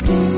그래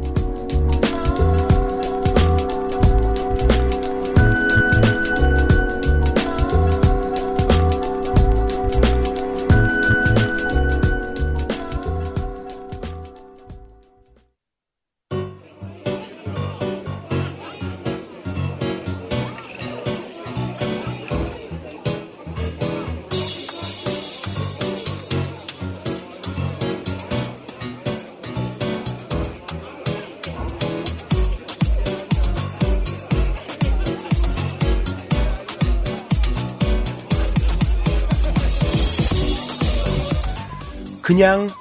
그냥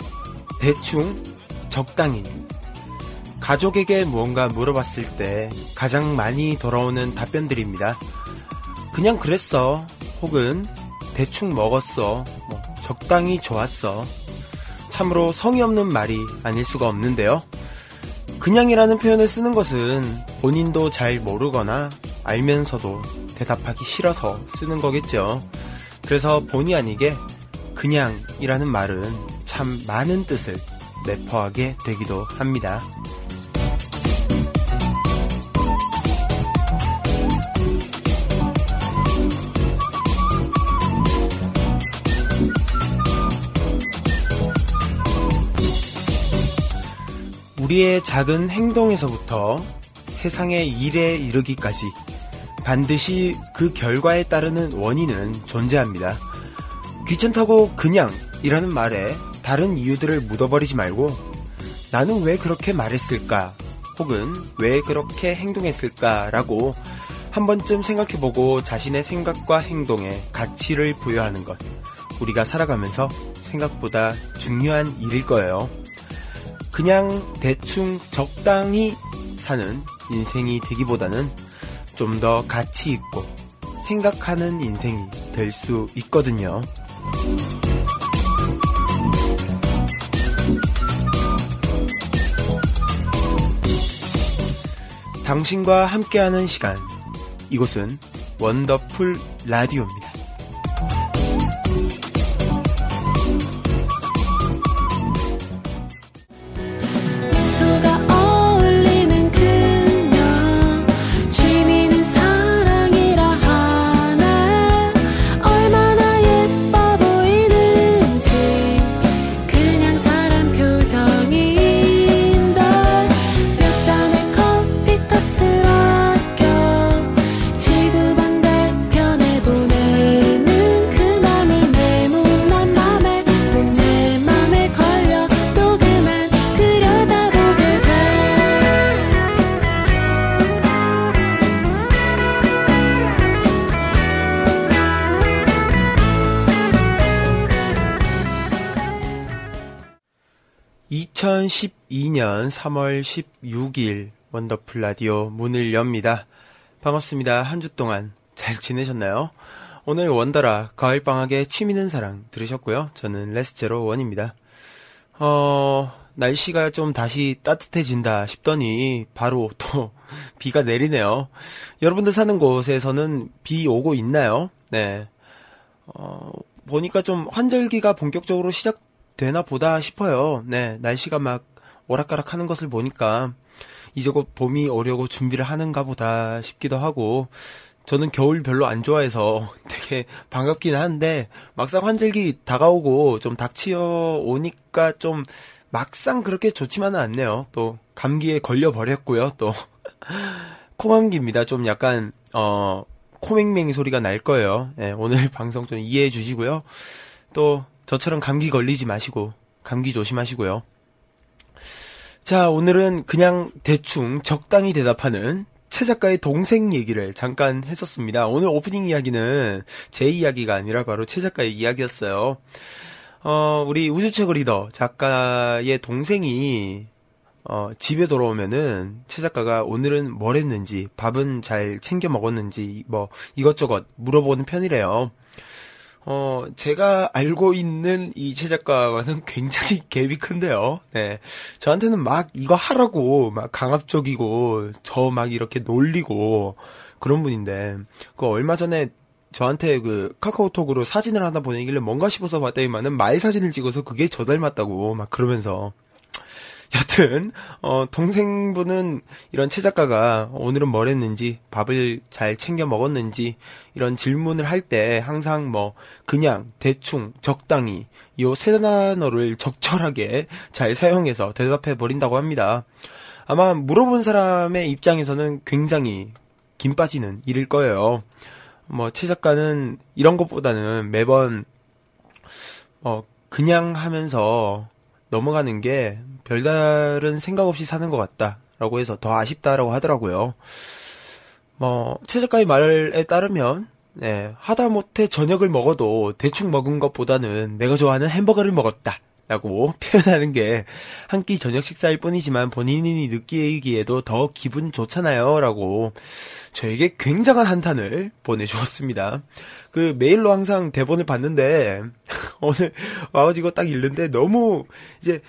대충 적당히 가족에게 무언가 물어봤을 때 가장 많이 돌아오는 답변들입니다. 그냥 그랬어. 혹은 대충 먹었어. 뭐 적당히 좋았어. 참으로 성의 없는 말이 아닐 수가 없는데요. 그냥이라는 표현을 쓰는 것은 본인도 잘 모르거나 알면서도 대답하기 싫어서 쓰는 거겠죠. 그래서 본의 아니게 그냥이라는 말은 참 많은 뜻을 내포하게 되기도 합니다. 우리의 작은 행동에서부터 세상의 일에 이르기까지 반드시 그 결과에 따르는 원인은 존재합니다. 귀찮다고 그냥 이라는 말에 다른 이유들을 묻어버리지 말고 나는 왜 그렇게 말했을까? 혹은 왜 그렇게 행동했을까? 라고 한 번쯤 생각해보고 자신의 생각과 행동에 가치를 부여하는 것. 우리가 살아가면서 생각보다 중요한 일일 거예요. 그냥 대충 적당히 사는 인생이 되기보다는 좀 더 가치 있고 생각하는 인생이 될 수 있거든요. 당신과 함께하는 시간. 이곳은 원더풀 라디오입니다. (2012년 3월 16일) 원더풀 라디오 문을 엽니다. 반갑습니다. 한 주 동안 잘 지내셨나요? 오늘 원더라 가을방학의 취미는 사랑 들으셨고요. 저는 레스제로 원입니다. 어, 날씨가 좀 다시 따뜻해진다 싶더니 바로 또 비가 내리네요. 여러분들 사는 곳에서는 비 오고 있나요? 네. 어, 보니까 좀 환절기가 본격적으로 시작 되나 보다 싶어요. 네. 날씨가 막 오락가락 하는 것을 보니까 이제 곧 봄이 오려고 준비를 하는가 보다 싶기도 하고 저는 겨울 별로 안 좋아해서 되게 반갑긴 한데 막상 환절기 다가오고 좀 닥치어 오니까 좀 막상 그렇게 좋지만은 않네요. 또 감기에 걸려 버렸고요. 또 코감기입니다. 좀 약간 어 코맹맹이 소리가 날 거예요. 예, 오늘 방송 좀 이해해 주시고요. 또 저처럼 감기 걸리지 마시고 감기 조심하시고요. 자, 오늘은 그냥 대충 적당히 대답하는 최 작가의 동생 얘기를 잠깐 했었습니다. 오늘 오프닝 이야기는 제 이야기가 아니라 바로 최 작가의 이야기였어요. 어, 우리 우주최고 리더 작가의 동생이 어, 집에 돌아오면은 최 작가가 오늘은 뭘 했는지, 밥은 잘 챙겨 먹었는지, 뭐 이것저것 물어보는 편이래요. 어, 제가 알고 있는 이 최 작가와는 굉장히 갭이 큰데요. 네. 저한테는 막 이거 하라고 막 강압적이고 저 막 이렇게 놀리고 그런 분인데 그 얼마 전에 저한테 그 카카오톡으로 사진을 하나 보내길래 뭔가 싶어서 봤더니만은 말 사진을 찍어서 그게 저 닮았다고 막 그러면서 여튼 어 동생분은 이런 최 작가가 오늘은 뭘 했는지 밥을 잘 챙겨 먹었는지 이런 질문을 할 때 항상 뭐 그냥 대충 적당히 요 세 단어를 적절하게 잘 사용해서 대답해 버린다고 합니다. 아마 물어본 사람의 입장에서는 굉장히 김 빠지는 일일 거예요. 뭐 최 작가는 이런 것보다는 매번 어 그냥 하면서 넘어가는 게 별다른 생각 없이 사는 것 같다라고 해서 더 아쉽다라고 하더라고요. 뭐, 최 작가의 말에 따르면, 네, 하다못해 저녁을 먹어도 대충 먹은 것보다는 내가 좋아하는 햄버거를 먹었다. 라고 표현하는 게 한 끼 저녁 식사일 뿐이지만 본인이 느끼기에도 더 기분 좋잖아요. 라고 저에게 굉장한 한탄을 보내주었습니다. 그 메일로 항상 대본을 봤는데 오늘 와가지고 딱 읽는데 너무 이제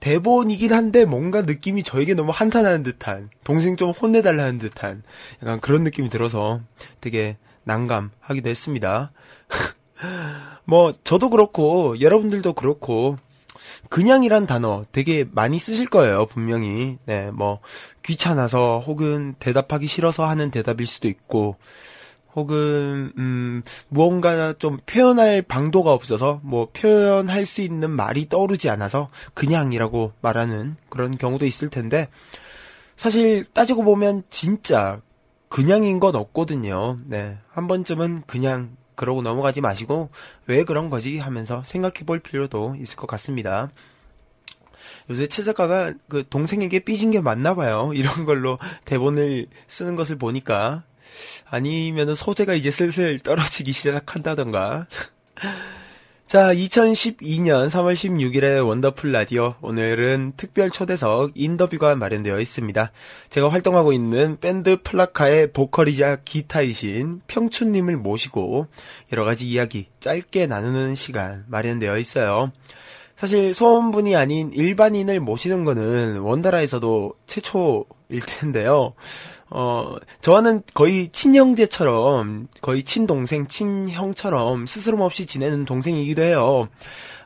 대본이긴 한데 뭔가 느낌이 저에게 너무 한탄하는 듯한 동생 좀 혼내달라는 듯한 약간 그런 느낌이 들어서 되게 난감하기도 했습니다. 뭐 저도 그렇고 여러분들도 그렇고 그냥이란 단어 되게 많이 쓰실 거예요, 분명히. 네, 뭐, 귀찮아서 혹은 대답하기 싫어서 하는 대답일 수도 있고, 혹은, 음, 무언가 좀 표현할 방도가 없어서, 뭐, 표현할 수 있는 말이 떠오르지 않아서, 그냥이라고 말하는 그런 경우도 있을 텐데, 사실 따지고 보면 진짜 그냥인 건 없거든요. 네. 한 번쯤은 그냥 그러고 넘어가지 마시고 왜 그런 거지 하면서 생각해 볼 필요도 있을 것 같습니다. 요새 최 작가가 그 동생에게 삐진 게 맞나 봐요. 이런 걸로 대본을 쓰는 것을 보니까 아니면은 소재가 이제 슬슬 떨어지기 시작한다던가. 자, 2012년 3월 16일에 원더풀 라디오. 오늘은 특별 초대석 인터뷰가 마련되어 있습니다. 제가 활동하고 있는 밴드 플라카의 보컬이자 기타이신 평춘님을 모시고 여러 가지 이야기 짧게 나누는 시간 마련되어 있어요. 사실 소원분이 아닌 일반인을 모시는 거는 원다라에서도 최초일 텐데요. 어, 저와는 거의 친형제처럼, 거의 친동생, 친형처럼 스스럼 없이 지내는 동생이기도 해요.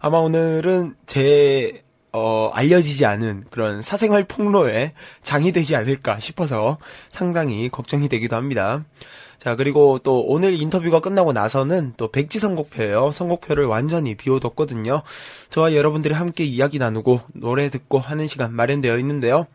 아마 오늘은 제, 어, 알려지지 않은 그런 사생활 폭로에 장이 되지 않을까 싶어서 상당히 걱정이 되기도 합니다. 자, 그리고 또 오늘 인터뷰가 끝나고 나서는 또 백지 선곡표예요. 선곡표를 완전히 비워뒀거든요. 저와 여러분들이 함께 이야기 나누고 노래 듣고 하는 시간 마련되어 있는데요.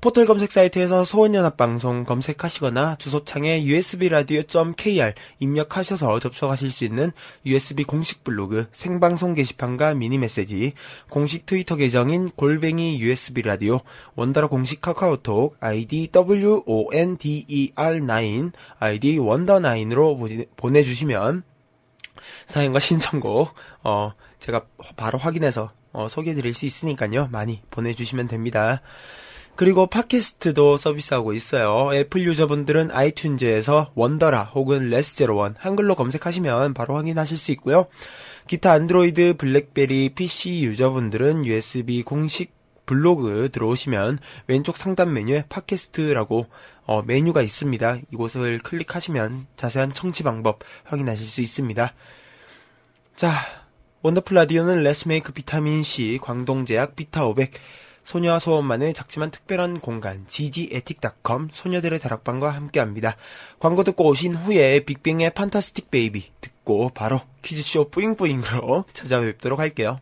포털 검색 사이트에서 소원연합방송 검색하시거나 주소창에 usbradio.kr 입력하셔서 접속하실 수 있는 USB 공식 블로그 생방송 게시판과 미니 메시지, 공식 트위터 계정인 골뱅이 USB 라디오, 원더러 공식 카카오톡 아이디 WONDER9 아이디 원더9으로 보내주시면 사연과 신청곡 어 제가 바로 확인해서 어, 소개해드릴 수 있으니까요 많이 보내주시면 됩니다. 그리고 팟캐스트도 서비스하고 있어요. 애플 유저분들은 아이튠즈에서 원더라 혹은 레스제로원 한글로 검색하시면 바로 확인하실 수 있고요. 기타 안드로이드, 블랙베리, PC 유저분들은 USB 공식 블로그 들어오시면 왼쪽 상단 메뉴에 팟캐스트라고 어, 메뉴가 있습니다. 이곳을 클릭하시면 자세한 청취 방법 확인하실 수 있습니다. 자, 원더풀 라디오는 레스메이크 비타민C, 광동제약 비타 500, 소녀와 소원만의 작지만 특별한 공간 ggetic.com 소녀들의 다락방과 함께합니다. 광고 듣고 오신 후에 빅뱅의 판타스틱 베이비 듣고 바로 퀴즈쇼 뿌잉뿌잉으로 찾아뵙도록 할게요.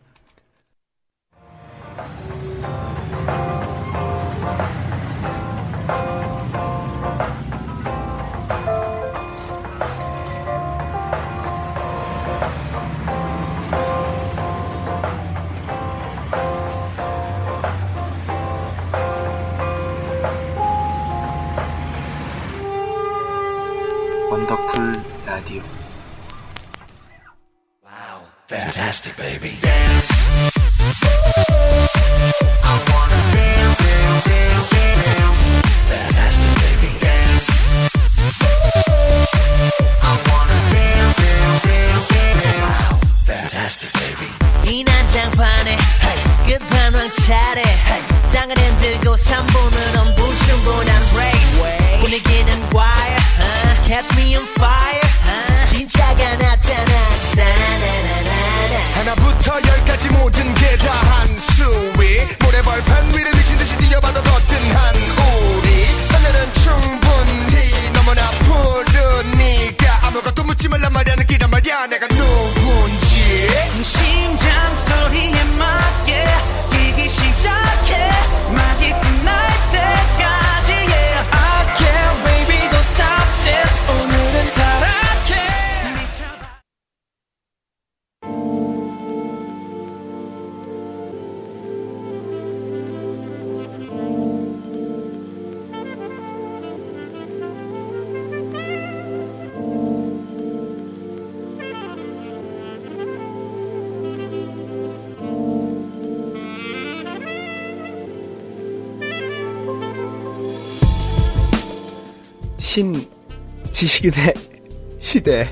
Fantastic, baby. 지식인의 시대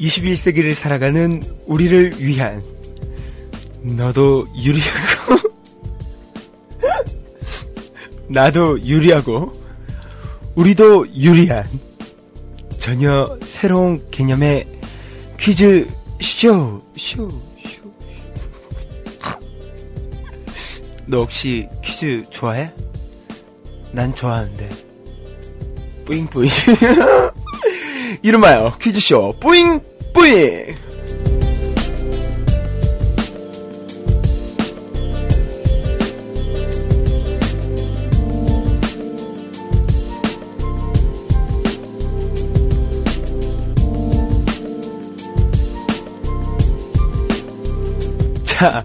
21세기를 살아가는 우리를 위한 너도 유리하고 나도 유리하고 우리도 유리한 전혀 새로운 개념의 퀴즈 쇼, 쇼, 쇼. 너 혹시 퀴즈 좋아해? 난 좋아하는데. 뿌잉뿌잉. 이름하여 퀴즈쇼 뿌잉뿌잉! 자,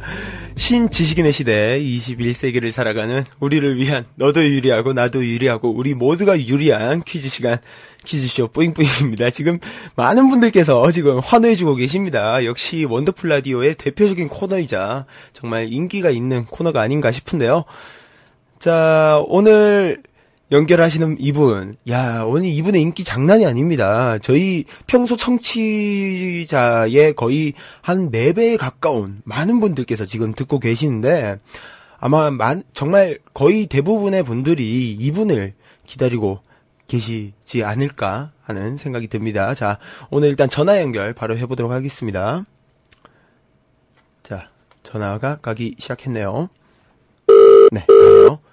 신지식인의 시대 21세기를 살아가는 우리를 위한 너도 유리하고 나도 유리하고 우리 모두가 유리한 퀴즈 시간 퀴즈쇼 뿌잉뿌잉입니다. 지금 많은 분들께서 지금 환호해주고 계십니다. 역시 원더풀 라디오의 대표적인 코너이자 정말 인기가 있는 코너가 아닌가 싶은데요. 자, 오늘 연결하시는 이분, 야, 오늘 이분의 인기 장난이 아닙니다. 저희 평소 청취자의 거의 한 4배에 가까운 많은 분들께서 지금 듣고 계시는데, 아마 만, 정말 거의 대부분의 분들이 이분을 기다리고 계시지 않을까 하는 생각이 듭니다. 자, 오늘 일단 전화 연결 바로 해보도록 하겠습니다. 자, 전화가 가기 시작했네요. 네, 가네요.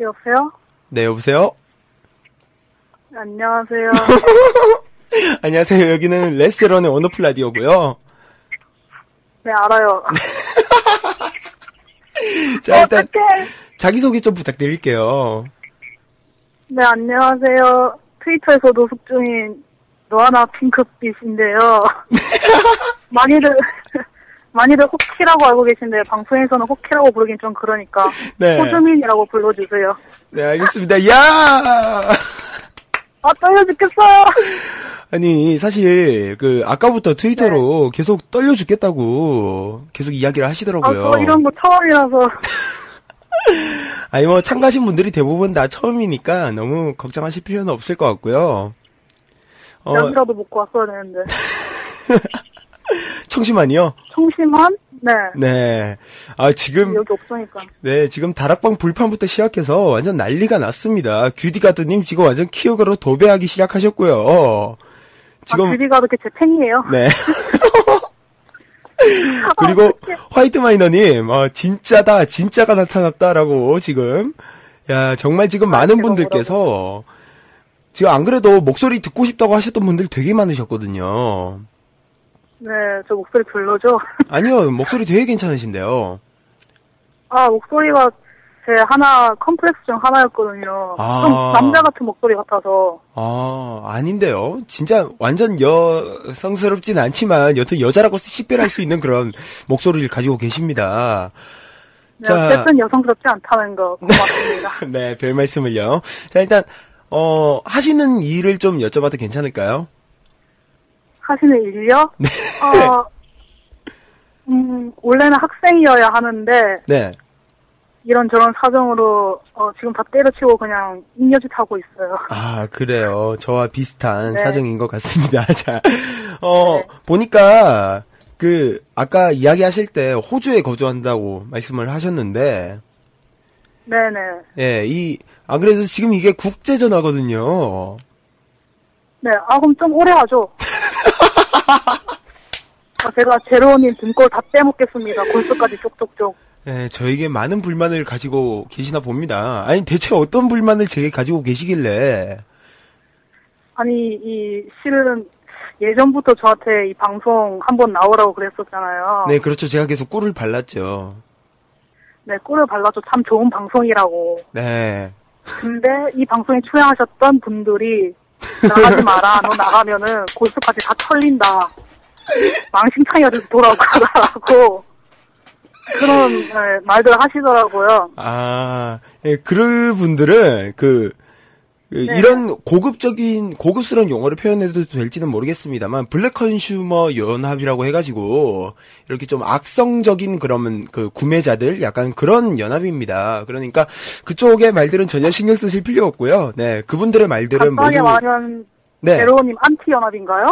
여보세요? 네, 여보세요? 안녕하세요. 안녕하세요. 여기는 레스토랑의 원더풀 라디오고요. 네, 알아요. 자, 일단 어떡해. 자기소개 좀 부탁드릴게요. 네, 안녕하세요. 트위터에서 노숙 중인 노아나 핑크빛인데요. 많이들, 많이들 호키라고 알고 계신데, 방송에서는 호키라고 부르긴 좀 그러니까. 네. 호주민이라고 불러주세요. 네, 알겠습니다. 야! 아, 떨려 죽겠어! 아니, 사실, 그, 아까부터 트위터로 계속 떨려 죽겠다고 계속 이야기를 아, 하시더라고요. 저 이런 거 처음이라서. 아니, 뭐, 참가하신 분들이 대부분 다 처음이니까 너무 걱정하실 필요는 없을 것 같고요. 어, 약이라도 먹고 왔어야 되는데. 청심환이요? 청심환? 네. 네. 아, 지금, 여기 없으니까. 네, 지금 다락방 불판부터 시작해서 완전 난리가 났습니다. 규디가드님 지금 완전 키우그로 도배하기 시작하셨고요. 지금, 아, 그렇게 제 팬이에요? 네. 그리고 화이트 마이너님, 어, 진짜다, 진짜가 나타났다라고 지금, 야, 정말 지금 많은 제가 분들께서, 지금 안 그래도 목소리 듣고 싶다고 하셨던 분들 되게 많으셨거든요. 네, 저 목소리 별로죠? 아니요, 목소리 되게 괜찮으신데요. 아, 목소리가 제 하나, 컴플렉스 중 하나였거든요. 아. 좀 남자 같은 목소리 같아서. 아, 아닌데요. 진짜 완전 여성스럽진 않지만 여튼 여자라고 식별할 수 있는 그런 목소리를 가지고 계십니다. 네, 어쨌든 여성스럽지 않다는 거 고맙습니다. 네, 별 말씀을요. 자, 일단 어, 하시는 일을 좀 여쭤봐도 괜찮을까요? 하시는 일이요? 네. 어, 음, 원래는 학생이어야 하는데, 네. 이런저런 사정으로, 어, 지금 다 때려치고 그냥 인여짓 하고 있어요. 아, 그래요. 저와 비슷한 네. 사정인 것 같습니다. 자, 어, 네. 보니까, 그, 아까 이야기 하실 때 호주에 거주한다고 말씀을 하셨는데, 네네. 예, 이, 아, 그래서 지금 이게 국제전화거든요. 네, 아, 그럼 좀 오래 하죠. 아, 제가 제로님 등골 다 빼먹겠습니다. 골수까지 쪽쪽쪽. 예, 저에게 많은 불만을 가지고 계시나 봅니다. 아니, 대체 어떤 불만을 제게 가지고 계시길래, 아니, 이, 실은 예전부터 저한테 이 방송 한번 나오라고 그랬었잖아요. 네, 그렇죠. 제가 계속 꿀을 발랐죠. 네, 꿀을 발라줘 참 좋은 방송이라고. 네. 근데 이 방송에 출연하셨던 분들이 나가지 마라. 너 나가면은 골수까지 다 털린다. 망신창이가 돌아가라고 그런 네, 말들 하시더라고요. 아, 예, 그런 분들은, 그, 그 네. 이런 고급적인, 고급스러운 용어를 표현해도 될지는 모르겠습니다만, 블랙 컨슈머 연합이라고 해가지고, 이렇게 좀 악성적인 그러면 그 구매자들, 약간 그런 연합입니다. 그러니까, 그쪽의 말들은 전혀 신경 쓰실 필요 없고요. 네, 그분들의 말들은 모두, 말하면 네, 제로님 안티 연합인가요?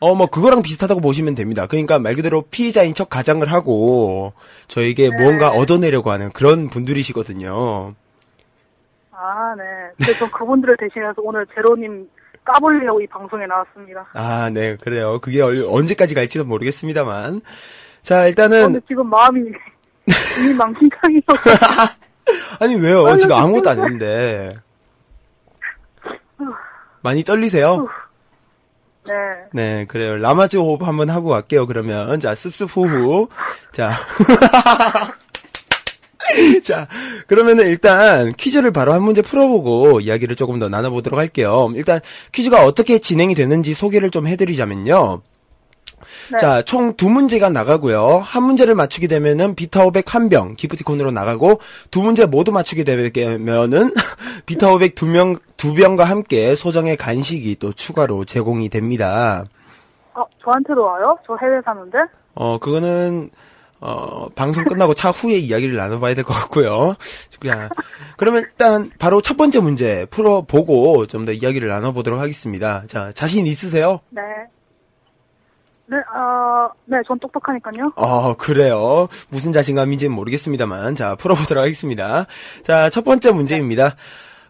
어, 뭐, 그거랑 비슷하다고 보시면 됩니다. 그러니까 말 그대로 피의자인 척 가장을 하고, 저에게 네. 무언가 얻어내려고 하는 그런 분들이시거든요. 아, 네. 그래서 전 그분들을 대신해서 오늘 제로님 까불려고 이 방송에 나왔습니다. 아, 네, 그래요. 그게 얼- 언제까지 갈지는 모르겠습니다만. 자, 어, 일단은, 근데 지금 마음이 이미 망신창이어서 아니, 왜요? 아니, 지금 아무것도 안. 했는데. 많이 떨리세요? 네. 네, 그래요. 라마즈 호흡 한번 하고 갈게요, 그러면. 자, 습습 호흡. 자. 자, 그러면은 일단 퀴즈를 바로 한 문제 풀어보고 이야기를 조금 더 나눠보도록 할게요. 일단 퀴즈가 어떻게 진행이 되는지 소개를 좀 해드리자면요. 네. 자, 총 두 문제가 나가고요. 한 문제를 맞추게 되면은 비타오백 한 병, 기프티콘으로 나가고, 두 문제 모두 맞추게 되면은 비타오백 두 명, 두 병과 함께 소정의 간식이 또 추가로 제공이 됩니다. 어, 저한테도 와요? 저 해외 사는데? 어, 그거는, 어, 방송 끝나고 차 후에 이야기를 나눠봐야 될 것 같고요. 그냥, 그러면 일단 바로 첫 번째 문제 풀어보고 좀 더 이야기를 나눠보도록 하겠습니다. 자, 자신 있으세요? 네. 네, 어, 네, 전 똑똑하니까요. 어, 그래요. 무슨 자신감인지는 모르겠습니다만. 자, 풀어보도록 하겠습니다. 자, 첫 번째 문제입니다.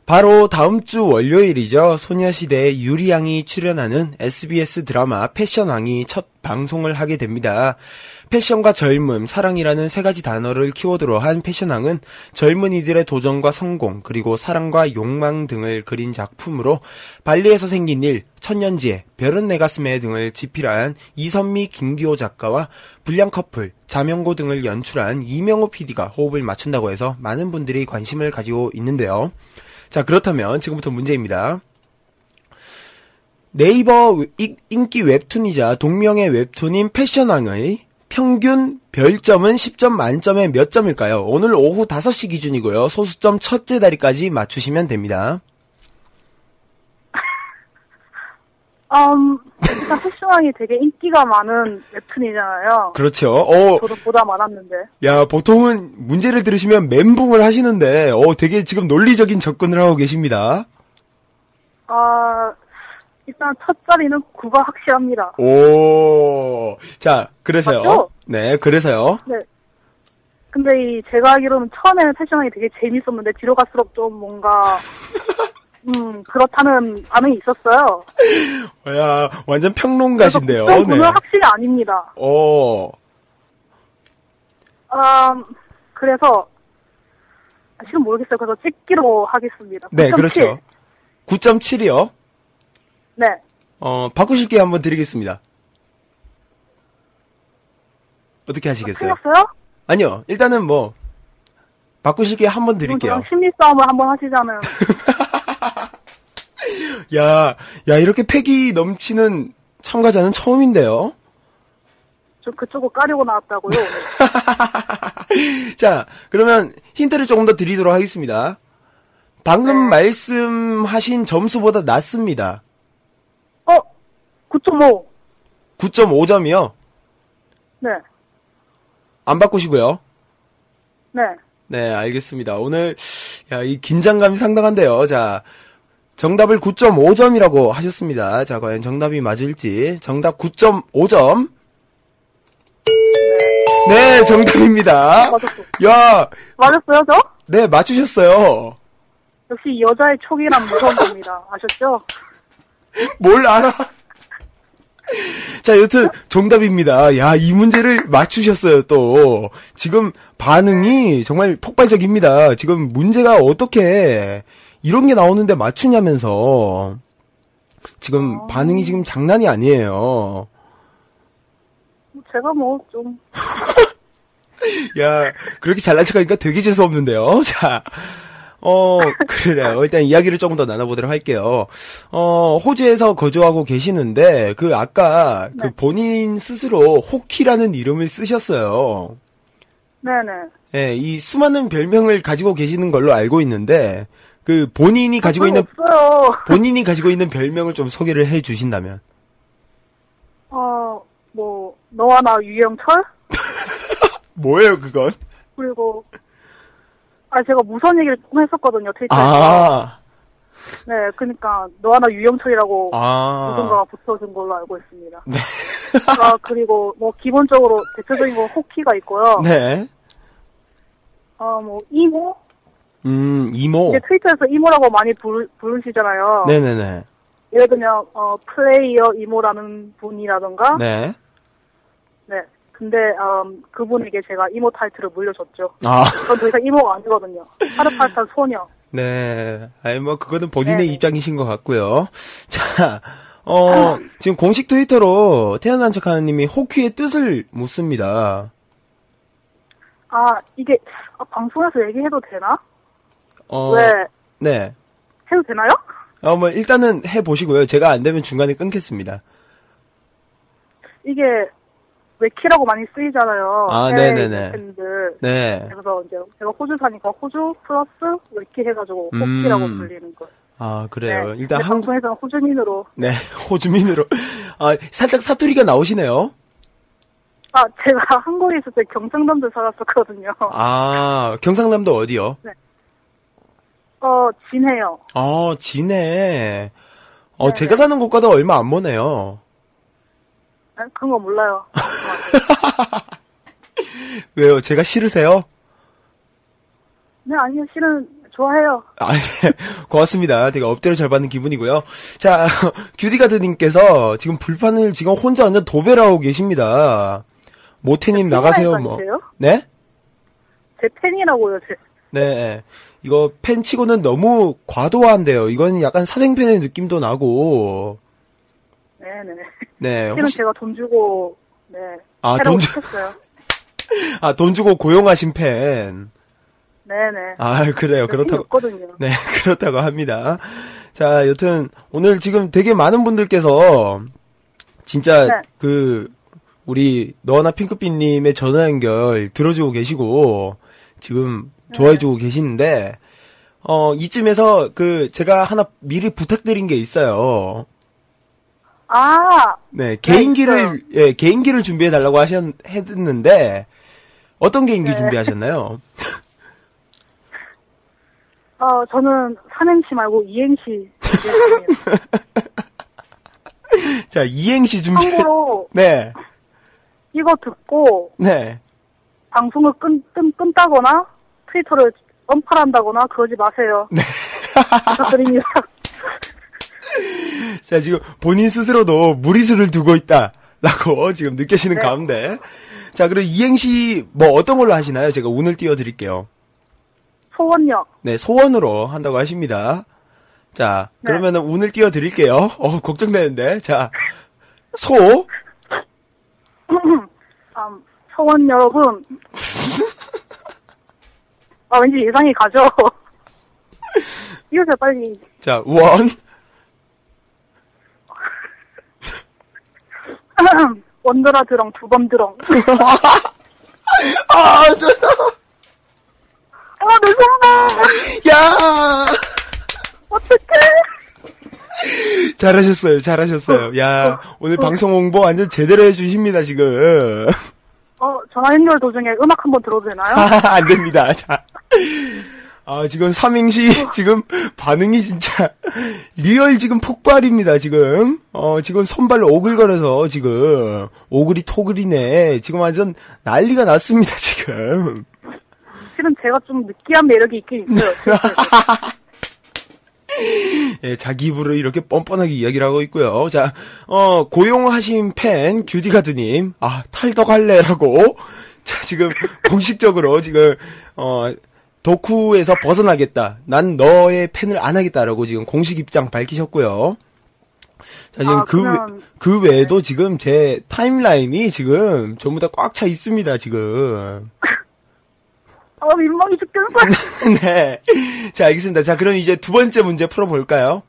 바로 다음 주 월요일이죠. 소녀시대의 유리양이 출연하는 SBS 드라마 패션왕이 첫 방송을 하게 됩니다. 패션과 젊음, 사랑이라는 세 가지 단어를 키워드로 한 패션왕은 젊은이들의 도전과 성공, 그리고 사랑과 욕망 등을 그린 작품으로 발리에서 생긴 일, 천년지에, 별은 내 가슴에 등을 집필한 이선미, 김기호 작가와 불량 커플, 자명고 등을 연출한 이명호 PD가 호흡을 맞춘다고 해서 많은 분들이 관심을 가지고 있는데요. 자, 그렇다면 지금부터 문제입니다. 네이버 이- 인기 웹툰이자 동명의 웹툰인 패션왕의 평균 별점은 10점 만점에 몇 점일까요? 오늘 오후 5시 기준이고요. 소수점 첫째 다리까지 맞추시면 됩니다. 음, 일단 패션왕이 되게 인기가 많은 웹툰이잖아요. 그렇죠. 어, 저도 보다 많았는데. 야, 보통은 문제를 들으시면 멘붕을 하시는데, 어, 되게 지금 논리적인 접근을 하고 계십니다. 아, 일단 첫 자리는 9가 확실합니다. 오, 자, 그래서요. 맞죠? 네, 그래서요. 네. 근데 이 제가 알기로는 처음에는 패션왕이 되게 재밌었는데 뒤로 갈수록 좀 뭔가 음 그렇다는 반응이 있었어요. 야, 완전 그래서 평론가신데요. 국정 네. 는 확실히 아닙니다. 오, 음 그래서 아, 지금 모르겠어요. 그래서 찍기로 하겠습니다. 네, 9.7. 그렇죠. 9.7이요. 네. 어, 바꾸실 기회 한번 드리겠습니다. 어떻게 하시겠어요? 틀렸어요? 아니요, 일단은 뭐, 바꾸실 기회 한번 드릴게요. 심리 싸움을 한번 하시자면 야, 야, 이렇게 패기 넘치는 참가자는 처음인데요? 저 그쪽을 까려고 나왔다고요. 자, 그러면 힌트를 조금 더 드리도록 하겠습니다. 방금 말씀하신 점수보다 낮습니다. 어, 9.5. 9.5점이요. 네, 안 바꾸시고요. 네. 네, 알겠습니다. 오늘, 야, 이 긴장감이 상당한데요. 자, 정답을 9.5점이라고 하셨습니다. 자, 과연 정답이 맞을지. 정답 9.5점. 네, 정답입니다. 맞았어. 야, 맞았어요, 저? 네, 맞추셨어요. 역시 여자의 촉이란 무서운 겁니다. 아셨죠? 뭘 알아? 자, 여튼 정답입니다. 야, 이 문제를 맞추셨어요, 또. 지금 반응이 정말 폭발적입니다. 지금 문제가 어떻게 이런 게 나오는데 맞추냐면서. 지금 반응이 지금 장난이 아니에요. 제가 뭐, 좀, 야, 그렇게 잘난 척하니까 되게 재수없는데요. 자, 어, 그래요. 일단 이야기를 조금 더 나눠보도록 할게요. 어, 호주에서 거주하고 계시는데, 그, 아까, 그 본인 스스로 호키라는 이름을 쓰셨어요. 네네. 예, 이 수많은 별명을 가지고 계시는 걸로 알고 있는데, 그 본인이 가지고 있는, 없어요. 본인이 가지고 있는 별명을 좀 소개를 해 주신다면. 어, 뭐, 너와 나 유영철? 뭐예요, 그건? 그리고, 아, 제가 무선 얘기를 조금 했었거든요, 트위터에서. 아, 네, 그니까, 너와 나 유영철이라고 아. 누군가가 붙여준 걸로 알고 있습니다. 네. 아, 그리고, 뭐, 기본적으로 대표적인 건 호키가 있고요. 네. 어, 뭐, 이모? 음, 이모. 이제 트위터에서 이모라고 많이 부르, 부르시잖아요. 네네네. 예를 들면, 어, 플레이어 이모라는 분이라던가. 네. 네. 근데, 음, 그분에게 제가 이모 타이틀을 물려줬죠. 아. 전더 이상 이모가 아니거든요. 파릇파릇한 소녀. 네. 아니, 뭐, 그거는 본인의 네. 입장이신 것 같고요. 자, 어, 지금 공식 트위터로 태어난 척하는 님이 호퀴의 뜻을 묻습니다. 아, 이게, 아, 방송에서 얘기해도 되나? 어, 왜, 네. 해도 되나요? 어, 뭐, 일단은 해보시고요. 제가 안 되면 중간에 끊겠습니다. 이게, 외키라고 많이 쓰이잖아요. 아, 네네네. 팬들. 네. 그래서 이제 제가 호주 사니까 호주 플러스 외키 해가지고 음. 호키라고 불리는 거예요. 아, 그래요. 네. 일단 한국, 방송에서는 호주민으로. 네, 호주민으로. 아, 살짝 사투리가 나오시네요. 아, 제가 한국에 있을 때 경상남도 살았었거든요. 아, 경상남도 어디요? 어, 진해요. 어, 진해. 어, 네네. 제가 사는 곳과도 얼마 안 머네요. 아, 그런 거 몰라요. 왜요? 제가 싫으세요? 네, 아니요, 실은 좋아해요. 아, 네. 고맙습니다. 되게 엎드려 잘 받는 기분이고요. 자, 규디가드님께서 지금 불판을 지금 혼자 완전 도배하고 계십니다. 모태님 나가세요, 뭐. 네? 제 팬이라고요, 제. 네. 이거 팬 치고는 너무 과도한데요. 이건 약간 사생팬의 느낌도 나고. 네네. 네. 실은 혹시, 제가 돈 주고, 네. 아, 돈 주- 시켰어요. 아, 돈 주고 고용하신 팬. 네네. 아, 그래요. 그렇다고. 없거든요. 네, 그렇다고 합니다. 자, 여튼, 오늘 지금 되게 많은 분들께서, 진짜, 네. 그, 우리, 너나 핑크빛님의 전화 연결 들어주고 계시고, 지금 좋아해주고 계시는데, 어, 이쯤에서 그, 제가 하나 미리 부탁드린 게 있어요. 아, 네, 개인기를, 있어요. 예, 개인기를 준비해달라고 하셨, 했는데, 어떤 개인기 네. 준비하셨나요? 어, 저는 삼행시 말고 이행시. 자, 이행시 준비. 참고로, 네, 이거 듣고, 네. 방송을 끈, 끈, 끈다거나, 트위터를 언팔한다거나, 그러지 마세요. 네. 부탁드립니다. 자, 지금 본인 스스로도 무리수를 두고 있다. 라고 지금 느끼시는 네. 가운데. 자, 그럼 이행시 뭐 어떤 걸로 하시나요? 제가 운을 띄워드릴게요. 소원력. 네, 소원으로 한다고 하십니다. 자, 네. 그러면은 운을 띄워드릴게요. 어, 걱정되는데. 자, 소, 음, 소원 여러분. 아, 왠지 예상이 가죠. 이거죠, 빨리. 자, 원, 원더라 드렁 두번 드렁. 아, 네. 아, 내 손발. 야. 어떡해. 잘하셨어요, 잘하셨어요. 야, 오늘 어. 방송 홍보 완전 제대로 해주십니다, 지금. 어, 전화 연결 도중에 음악 한번 들어도 되나요? 안 됩니다. 자. 아, 지금 삼행시 지금 반응이 진짜 real 지금 폭발입니다, 지금. 어, 지금 손발 오글거려서 지금 오글이 토글이네. 지금 완전 난리가 났습니다, 지금. 실은 제가 좀 느끼한 매력이 있긴 있어요. 예, 자기 입으로 이렇게 뻔뻔하게 이야기를 하고 있고요. 자, 어, 고용하신 팬 규디가드님, 아, 탈덕할래라고. 자, 지금 공식적으로 지금, 어, 덕후에서 벗어나겠다. 난 너의 팬을 안 하겠다라고 지금 공식 입장 밝히셨고요. 자, 지금 아, 그, 그럼- 외, 그 외에도 지금 제 타임라인이 지금 전부 다 꽉 차 있습니다, 지금. 아, 민망이 죽겠어요. 네. 자, 알겠습니다. 자, 그럼 이제 두 번째 문제 풀어볼까요?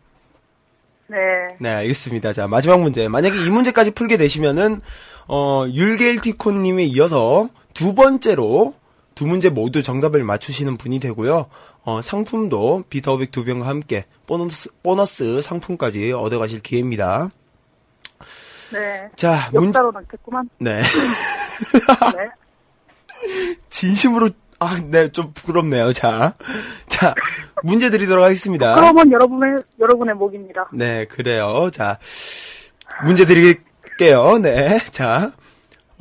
네. 네, 알겠습니다. 자, 마지막 문제. 만약에 이 문제까지 풀게 되시면은, 어, 율게일티콘님에 이어서 두 번째로 두 문제 모두 정답을 맞추시는 분이 되고요. 어, 상품도 비터백 두 병과 함께 보너스, 보너스 상품까지 얻어가실 기회입니다. 네. 자, 문, 역사로 남겠구만. 네. 네. 진심으로, 아, 네, 좀 부끄럽네요. 자. 자, 문제 드리도록 하겠습니다. 그러면 여러분의, 여러분의 몫입니다. 네, 그래요. 자, 문제 드릴게요. 네, 자.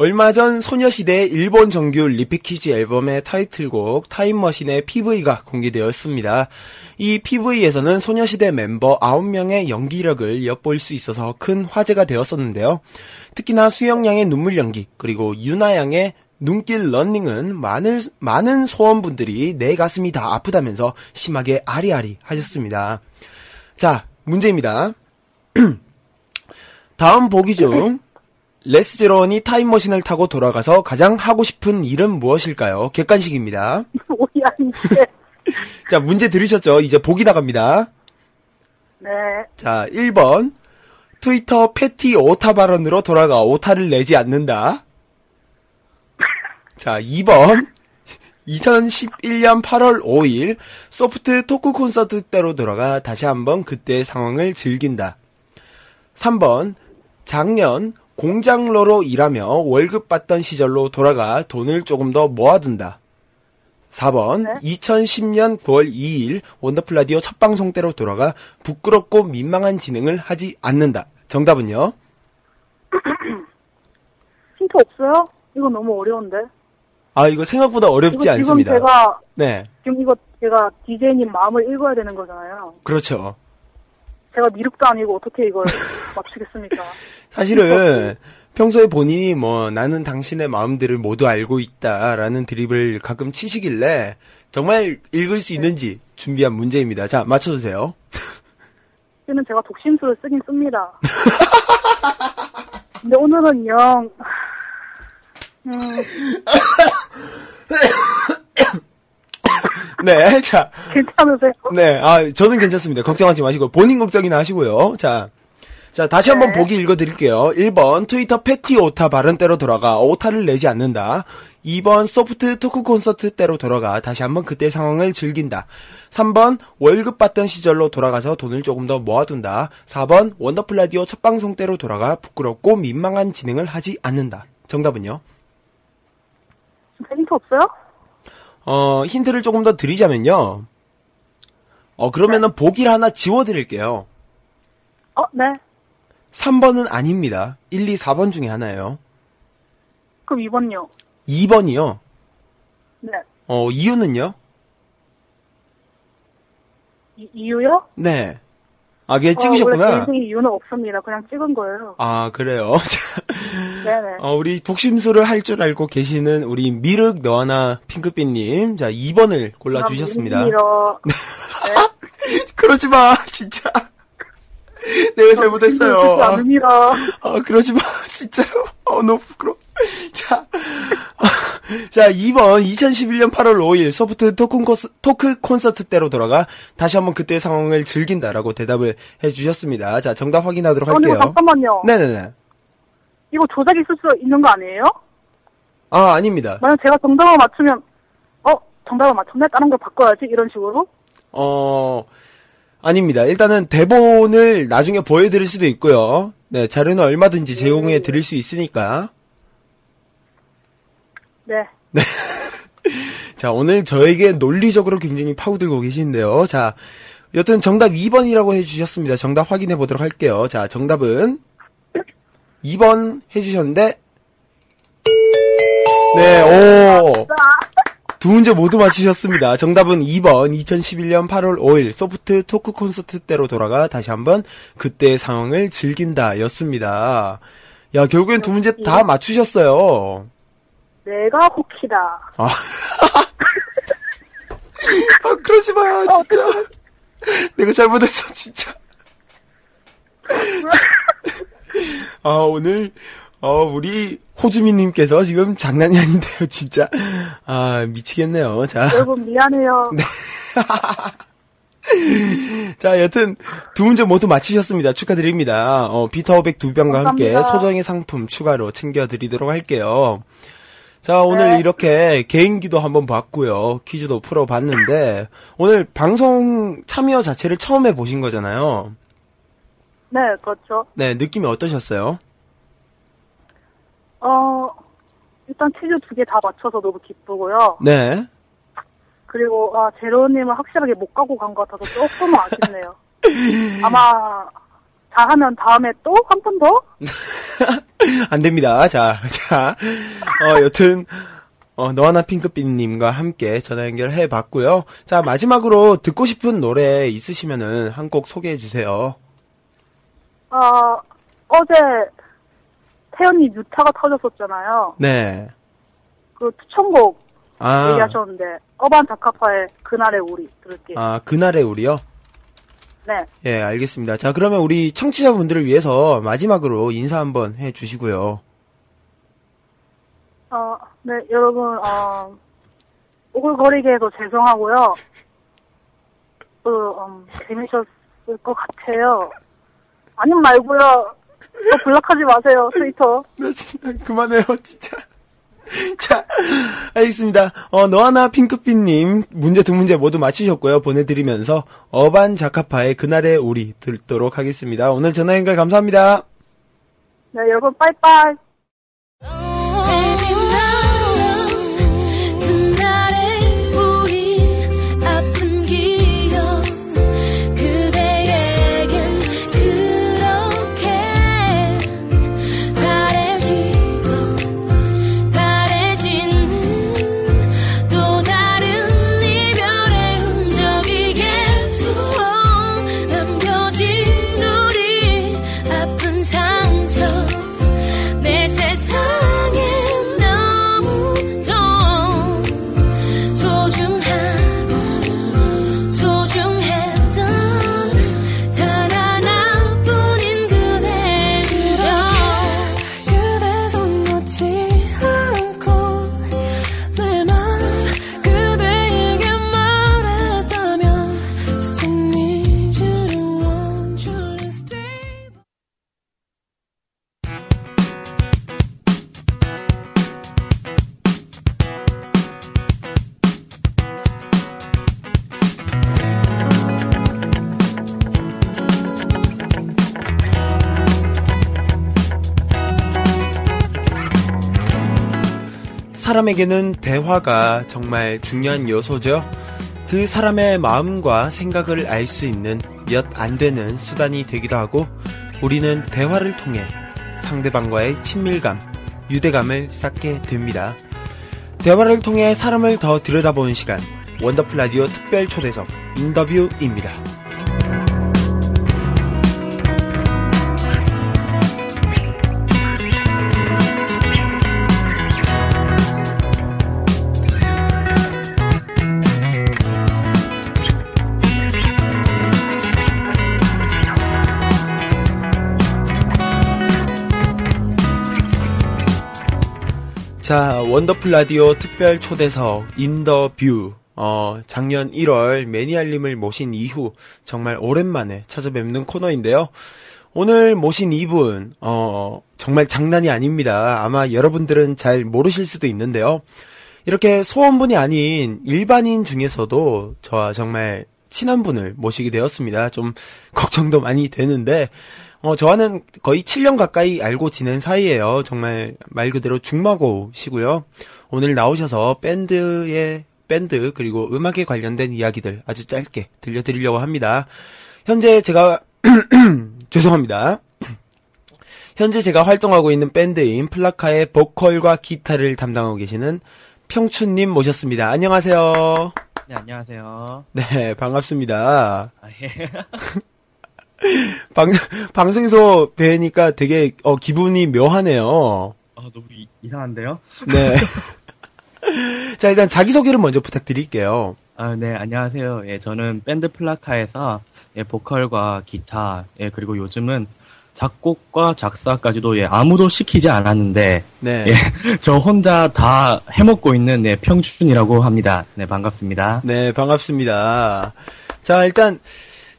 얼마 전 소녀시대 일본 정규 repackage 앨범의 타이틀곡 타임머신의 PV가 공개되었습니다. 이 PV에서는 소녀시대 멤버 9명의 연기력을 엿볼 수 있어서 큰 화제가 되었었는데요. 특히나 수영양의 눈물 연기, 그리고 윤아양의 눈길 런닝은 많은, 많은 소원분들이 내 가슴이 다 아프다면서 심하게 아리아리 하셨습니다. 자, 문제입니다. 다음 보기 중 레스제론이 타임머신을 타고 돌아가서 가장 하고 싶은 일은 무엇일까요? 객관식입니다. 뭐야, 이게. 자, 문제 들으셨죠? 이제 보기 나갑니다. 네. 자, 1번. 트위터 패티 오타 발언으로 돌아가 오타를 내지 않는다. 자, 2번. 2011년 8월 5일 소프트 토크 콘서트 때로 돌아가 다시 한번 그때의 상황을 즐긴다. 3번. 작년 공장로로 일하며 월급 받던 시절로 돌아가 돈을 조금 더 모아둔다. 4번 2010년 9월 2일 원더풀 라디오 첫 방송 때로 돌아가 부끄럽고 민망한 진행을 하지 않는다. 정답은요? 힌트 없어요? 이거 너무 어려운데. 아 이거 생각보다 어렵지 이거 않습니다. 지금 제가, 네, 지금 이거 제가 DJ님 마음을 읽어야 되는 거잖아요. 그렇죠. 제가 미륵도 아니고 어떻게 이걸 맞추겠습니까? 사실은 평소에 본인이 뭐 나는 당신의 마음들을 모두 알고 있다라는 드립을 가끔 치시길래 정말 읽을 수 있는지 준비한 문제입니다. 자, 맞춰주세요. 때는 제가 독심술을 쓰긴 씁니다. 근데 오늘은 영, 음, 네, 자, 괜찮으세요? 네, 아, 저는 괜찮습니다. 걱정하지 마시고, 본인 걱정이나 하시고요. 자, 자, 다시 한번 보기 읽어드릴게요. 1번, 트위터 패티 오타 발언 때로 돌아가, 오타를 내지 않는다. 2번, 소프트 토크 콘서트 때로 돌아가, 다시 한번 그때 상황을 즐긴다. 3번, 월급 받던 시절로 돌아가서 돈을 조금 더 모아둔다. 4번, 원더풀 라디오 첫 방송 때로 돌아가, 부끄럽고 민망한 진행을 하지 않는다. 정답은요? 힌트 없어요? 어, 힌트를 조금 더 드리자면요. 어, 그러면은 보기를 하나 지워드릴게요. 어, 네. 3번은 아닙니다. 1, 2, 4번 중에 하나예요. 그럼 2번요. 2번이요. 네. 어, 이유는요? 이, 이유요? 네. 아, 걔 어, 찍으셨구나. 개인적인 이유는 없습니다. 그냥 찍은 거예요. 아, 그래요. 자, 네네. 어, 우리 독심술을 할 줄 알고 계시는 우리 미륵 너하나 핑크빛님. 자, 2번을 골라주셨습니다. 밀어. 그러지 마, 진짜. 내가 잘못했어요. 안 밀어. 아, 그러지 마, 진짜로. 어, 너무 부끄러워. 자, 자, 2번, 2011년 8월 5일 소프트 토크, 콘서, 토크 콘서트 때로 돌아가 다시 한번 그때의 상황을 즐긴다라고 대답을 해주셨습니다. 자, 정답 확인하도록 아니, 할게요. 잠깐만요. 네네네. 이거 조작 있을 수 있는 거 아니에요? 아, 아닙니다. 만약 제가 정답을 맞추면, 어, 정답을 맞췄네? 다른 걸 바꿔야지? 이런 식으로? 어, 아닙니다. 일단은 대본을 나중에 보여드릴 수도 있고요. 네, 자료는 얼마든지 제공해 드릴 수 있으니까. 네. 자, 오늘 저에게 논리적으로 굉장히 파고들고 계시는데요. 자, 여튼 정답 2번이라고 해주셨습니다. 정답 확인해 보도록 할게요. 자, 정답은 2번 해주셨는데, 네, 오. 두 문제 모두 맞히셨습니다. 정답은 2번 2011년 8월 5일 소프트 토크 콘서트 때로 돌아가 다시 한번 그때의 상황을 즐긴다 였습니다. 야, 결국엔 두 문제 다 맞추셨어요. 내가 혹시다. 아. 아, 그러지 마, 진짜. 내가 잘못했어, 진짜. 아, 오늘, 어, 우리 호주민님께서 지금 장난이 아닌데요, 진짜. 아, 미치겠네요. 자. 여러분 미안해요. 자, 여튼 두 문제 모두 맞히셨습니다. 축하드립니다. 어, 비타오백 두 병과 함께. 소정의 상품 추가로 챙겨드리도록 할게요. 자, 오늘 네. 이렇게 개인기도 한번 봤고요. 퀴즈도 풀어봤는데, 오늘 방송 참여 자체를 처음 해보신 거잖아요. 네, 그렇죠. 네, 느낌이 어떠셨어요? 어, 일단 퀴즈 두 개 다 맞춰서 너무 기쁘고요. 네. 그리고, 아, 제로님은 확실하게 못 가고 간 것 같아서 조금 아쉽네요. 아마, 잘하면 다음에 또 한 번 더? 안 됩니다. 자, 자, 어, 여튼, 어, 너와나 핑크빛님과 함께 전화 연결해 봤고요. 자, 마지막으로 듣고 싶은 노래 있으시면은 한 곡 소개해 주세요. 아, 어제, 태연이 유타가 터졌었잖아요. 네. 그 추천곡 아, 얘기하셨는데, 어반 자카파의 그날의 우리 들을게요. 아, 그날의 우리요? 네. 예, 알겠습니다. 자, 그러면 우리 청취자분들을 위해서 마지막으로 인사 한번 해 주시고요. 어, 네, 여러분, 어, 오글거리게 해서 죄송하고요. 그, 음, 재미있었을 것 같아요. 아님 말고요. 또 블락하지 마세요, 트위터. 나 진짜 그만해요, 진짜. 자, 알겠습니다. 어, 너하나 핑크빛님, 문제 두 문제 모두 맞히셨고요. 보내드리면서, 어반 자카파의 그날의 우리 듣도록 하겠습니다. 오늘 전화 연결 감사합니다. 네, 여러분, 빠이빠이. 사람에게는 대화가 정말 중요한 요소죠. 그 사람의 마음과 생각을 알 수 있는 몇 안 되는 수단이 되기도 하고 우리는 대화를 통해 상대방과의 친밀감, 유대감을 쌓게 됩니다. 대화를 통해 사람을 더 들여다보는 시간, 원더풀 라디오 특별 초대석 인터뷰입니다. 자, 원더풀 라디오 특별 초대석 인터뷰. 어, 작년 1월 매니알님을 모신 이후 정말 오랜만에 찾아뵙는 코너인데요. 오늘 모신 이분, 어, 정말 장난이 아닙니다. 아마 여러분들은 잘 모르실 수도 있는데요. 이렇게 소원분이 아닌 일반인 중에서도 저와 정말 친한 분을 모시게 되었습니다. 좀 걱정도 많이 되는데, 어, 저와는 거의 7년 가까이 알고 지낸 사이예요. 정말 말 그대로 죽마고우시고요. 오늘 나오셔서 밴드의 밴드 그리고 음악에 관련된 이야기들 아주 짧게 들려드리려고 합니다. 현재 제가 죄송합니다. 현재 제가 활동하고 있는 밴드인 플라카의 보컬과 기타를 담당하고 계시는 평춘님 모셨습니다. 안녕하세요. 네, 안녕하세요. 네, 반갑습니다. 아, 예. 방, 방송에서 뵈니까 되게, 어, 기분이 묘하네요. 아, 너무 이, 이상한데요? 네. 자, 일단 자기소개를 먼저 부탁드릴게요. 아, 네, 안녕하세요. 예, 저는 밴드 플라카에서 예, 보컬과 기타, 예, 그리고 요즘은 작곡과 작사까지도 예, 아무도 시키지 않았는데 네. 예, 저 혼자 다 해먹고 있는 예, 평춘이라고 합니다. 네, 반갑습니다. 네, 반갑습니다. 자, 일단,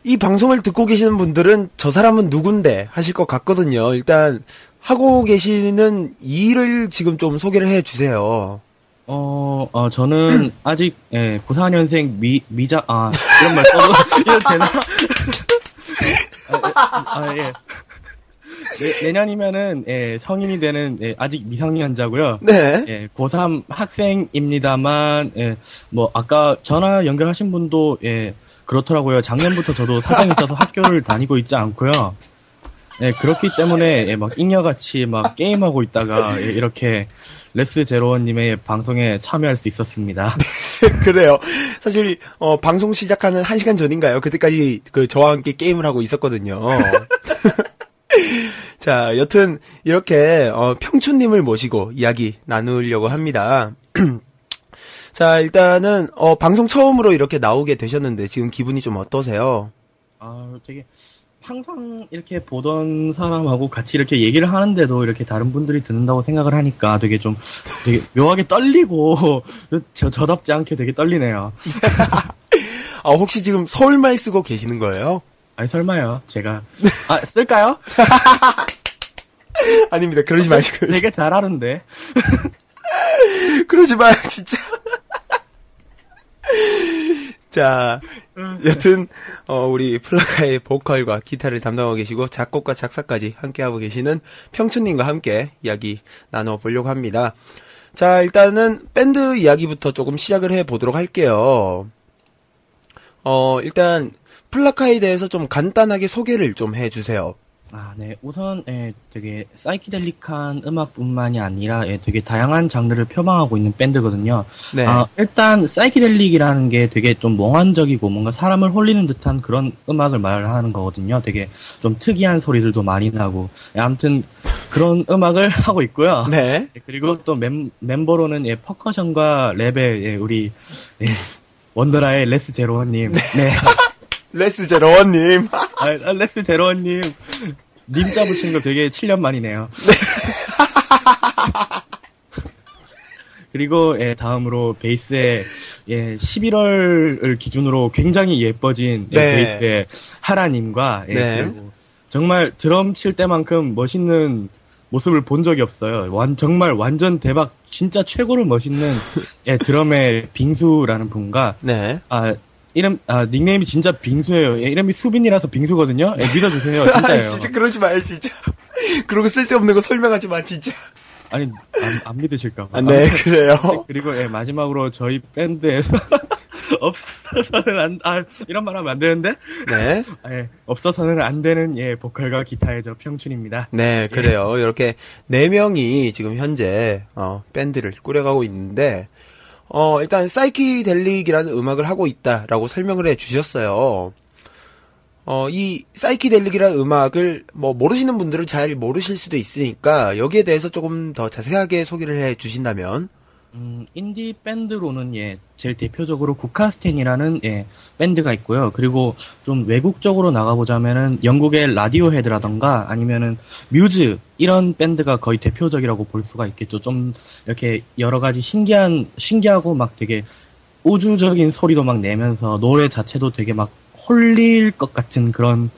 이 방송을 듣고 계시는 분들은 저 사람은 누군데 하실 것 같거든요. 일단, 하고 계시는 일을 지금 좀 소개를 해 주세요. 어, 어, 저는 아직, 예, 94년생 미, 미자, 아, 이런 말 써도, 이거 되나? 아, 아, 예. 내, 내년이면은, 예, 성인이 되는, 예, 아직 미성년자고요 네. 예, 고3 학생입니다만, 예, 뭐, 아까 전화 연결하신 분도, 예, 그렇더라고요. 작년부터 저도 사정이 있어서 학교를 다니고 있지 않고요. 예, 그렇기 때문에, 예, 막, 잉여같이 막 게임하고 있다가, 예, 이렇게, 레스 제로원님의 방송에 참여할 수 있었습니다. 그래요. 사실, 어, 방송 시작하는 1 시간 전인가요? 그때까지 그 저와 함께 게임을 하고 있었거든요. 자, 여튼, 이렇게, 어, 평춘님을 모시고 이야기 나누려고 합니다. 자, 일단은, 어, 방송 처음으로 이렇게 나오게 되셨는데, 지금 기분이 좀 어떠세요? 아, 되게, 항상 이렇게 보던 사람하고 같이 이렇게 얘기를 하는데도 이렇게 다른 분들이 듣는다고 생각을 하니까 되게 좀, 되게 묘하게 떨리고, 저, 저답지 않게 되게 떨리네요. 아, 혹시 지금 서울말 쓰고 계시는 거예요? 아니, 설마요. 제가. 아, 쓸까요? 아닙니다. 그러지 마시고요. 되게 잘하는데. 그러지 마요, 진짜. 자, 여튼, 어, 우리 플라카의 보컬과 기타를 담당하고 계시고, 작곡과 작사까지 함께하고 계시는 평춘님과 함께 이야기 나눠보려고 합니다. 자, 일단은 밴드 이야기부터 조금 시작을 해보도록 할게요. 어, 일단, 플라카에 대해서 좀 간단하게 소개를 좀 해주세요. 아, 네. 우선, 예, 되게 사이키델릭한 음악뿐만이 아니라, 예, 되게 다양한 장르를 표방하고 있는 밴드거든요. 네. 아, 일단, 사이키델릭이라는 게 되게 좀 몽환적이고 뭔가 사람을 홀리는 듯한 그런 음악을 말하는 거거든요. 되게 좀 특이한 소리들도 많이 나고. 예, 아무튼, 그런 음악을 하고 있고요. 네. 예, 그리고 또 멤, 멤버로는, 예, 퍼커션과 랩의, 예, 우리, 예, 원더라의 레스 제로원님. 네. 레스 제로원님. 아, 아, 레스 제로원님. 님 자 붙이는 거 되게 7년 만이네요. 그리고 예, 다음으로 베이스에 예, 11월을 기준으로 굉장히 예뻐진 예, 네. 베이스의 하라님과 예, 네. 그리고 정말 드럼 칠 때만큼 멋있는 모습을 본 적이 없어요. 완 정말 완전 대박 진짜 최고로 멋있는 예, 드럼의 빙수라는 분과 네. 아 이름 아 닉네임이 진짜 빙수예요. 예, 이름이 수빈이라서 빙수거든요. 예, 믿어주세요. 진짜예요. 진짜 그러지 마요, 진짜. 그러고 쓸데없는 거 설명하지 마, 진짜. 아니 안, 안 믿으실까 봐. 아, 네, 그래요. 그리고 예, 마지막으로 저희 밴드에서 없어서는 안, 아, 이런 말 하면 안 되는데? 네. 아, 예, 없어서는 안 되는, 예, 보컬과 기타의 저 평춘입니다. 네, 그래요. 이렇게 네 명이 지금 현재 어, 밴드를 꾸려가고 있는데 어, 일단 사이키델릭이라는 음악을 하고 있다라고 설명을 해 주셨어요. 어, 이 사이키델릭이라는 음악을 뭐 모르시는 분들은 잘 모르실 수도 있으니까 여기에 대해서 조금 더 자세하게 소개를 해 주신다면 음, 인디 밴드로는 예, 제일 대표적으로 국카스텐이라는 예, 밴드가 있고요. 그리고 좀 외국적으로 나가보자면은 영국의 라디오 헤드라던가 아니면은 뮤즈 이런 밴드가 거의 대표적이라고 볼 수가 있겠죠. 좀 이렇게 여러 가지 신기한 신기하고 막 되게 우주적인 소리도 막 내면서 노래 자체도 되게 막 홀릴 것 같은 그런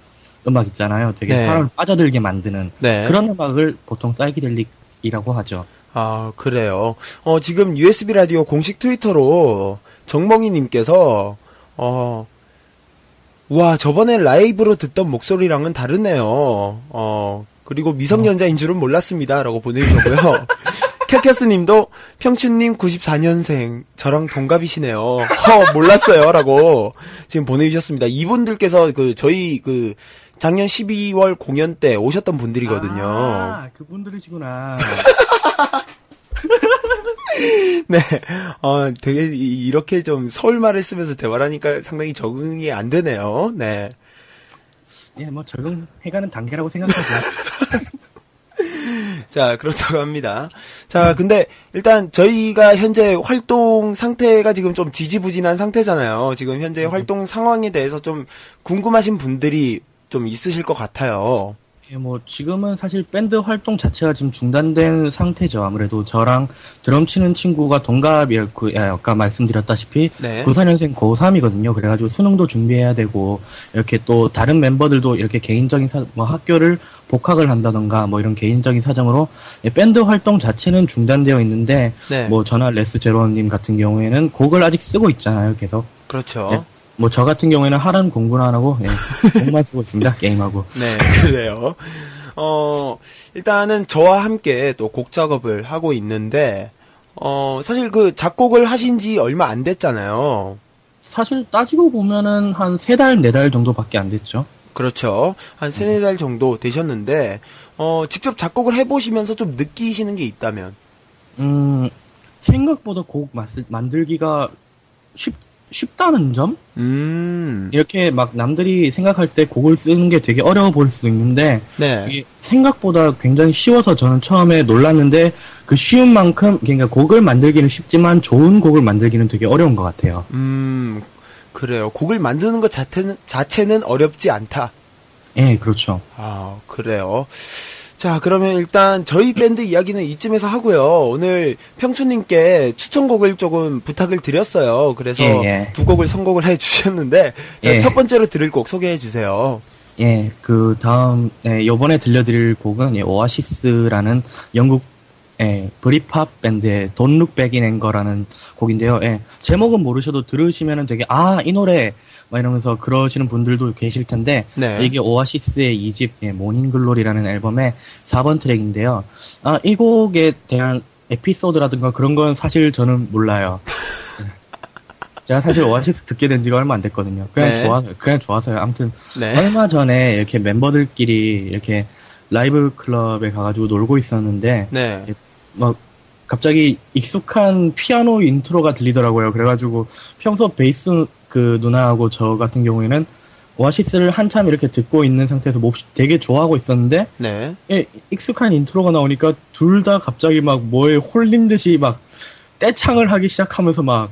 음악 있잖아요. 되게 네. 사람을 빠져들게 만드는 네. 그런 음악을 보통 사이키델릭이라고 하죠. 아, 그래요. 어, 지금 USB 라디오 공식 트위터로 정멍이님께서, 어, 와, 저번에 라이브로 듣던 목소리랑은 다르네요. 어, 그리고 미성년자인 줄은 몰랐습니다. 라고 보내주셨고요. 캣캐스 님도 평춘님 94년생, 저랑 동갑이시네요. 허, 몰랐어요. 라고 지금 보내주셨습니다. 이분들께서 그, 저희 그, 작년 12월 공연 때 오셨던 분들이거든요. 아, 그분들이시구나. 네. 어, 되게 이- 이렇게 좀 서울말을 쓰면서 대화를 하니까 상당히 적응이 안 되네요. 네. 예, 뭐 적응해가는 단계라고 생각하고요. 자, 그렇다고 합니다. 자, 근데 일단 저희가 현재 활동 상태가 지금 좀 지지부진한 상태잖아요. 지금 현재 활동 상황에 대해서 좀 궁금하신 분들이 좀 있으실 것 같아요. 예, 뭐 지금은 사실 밴드 활동 자체가 지금 중단된 상태죠. 아무래도 저랑 드럼 치는 친구가 동갑이었고, 예, 아까 말씀드렸다시피 네. 94년생 고3이거든요. 그래가지고 수능도 준비해야 되고 이렇게 또 다른 멤버들도 이렇게 개인적인 사, 뭐 학교를 복학을 한다던가 뭐 이런 개인적인 사정으로 예, 밴드 활동 자체는 중단되어 있는데 네. 뭐 저나 레스 제로님 같은 경우에는 곡을 아직 쓰고 있잖아요. 계속 그렇죠. 예. 뭐 저 같은 경우에는 하라는 공부는 안 하고 예, 곡만 쓰고 있습니다. 게임하고. 네, 그래요. 어, 일단은 저와 함께 또 곡 작업을 하고 있는데, 어, 사실 그 작곡을 하신 지 얼마 안 됐잖아요. 사실 따지고 보면은 한 세 달, 네 달 정도밖에 안 됐죠. 그렇죠. 한 세네 달 정도 되셨는데, 어, 직접 작곡을 해 보시면서 좀 느끼시는 게 있다면, 음, 생각보다 곡 만들기가 쉽, 쉽다는 점? 음, 이렇게 막 남들이 생각할 때 곡을 쓰는 게 되게 어려워 보일 수 있는데, 네. 생각보다 굉장히 쉬워서 저는 처음에 놀랐는데, 그 쉬운 만큼, 그러니까 곡을 만들기는 쉽지만 좋은 곡을 만들기는 되게 어려운 것 같아요. 음, 그래요. 곡을 만드는 것 자체는, 자체는 어렵지 않다. 예, 그렇죠. 아, 그래요. 자, 그러면 일단 저희 밴드 이야기는 이쯤에서 하고요. 오늘 평춘님께 추천곡을 조금 부탁을 드렸어요. 그래서 예, 예. 두 곡을 선곡을 해 주셨는데, 자, 예. 첫 번째로 들을 곡 소개해 주세요. 예, 그 다음, 예, 요번에 들려드릴 곡은, 예, 오아시스라는 영국, 예, 브리팝 밴드의 Don't Look Back in Anger라는 곡인데요. 예, 제목은 모르셔도 들으시면은 되게, 아, 이 노래! 막 이러면서 그러시는 분들도 계실 텐데, 네. 이게 오아시스의 2집, 예, Morning Glory라는 앨범의 4번 트랙인데요. 아, 이 곡에 대한 에피소드라든가 그런 건 사실 저는 몰라요. 예. 제가 사실 오아시스 듣게 된 지가 얼마 안 됐거든요. 그냥 네. 좋아, 그냥 좋아서요. 아무튼, 네. 얼마 전에 이렇게 멤버들끼리 이렇게 라이브 클럽에 가가지고 놀고 있었는데 네. 막 갑자기 익숙한 피아노 인트로가 들리더라고요. 그래가지고 평소 베이스 그 누나하고 저 같은 경우에는 오아시스를 한참 이렇게 듣고 있는 상태에서 몹시 되게 좋아하고 있었는데 네. 예, 익숙한 인트로가 나오니까 둘 다 갑자기 막 뭐에 홀린 듯이 막 떼창을 하기 시작하면서 막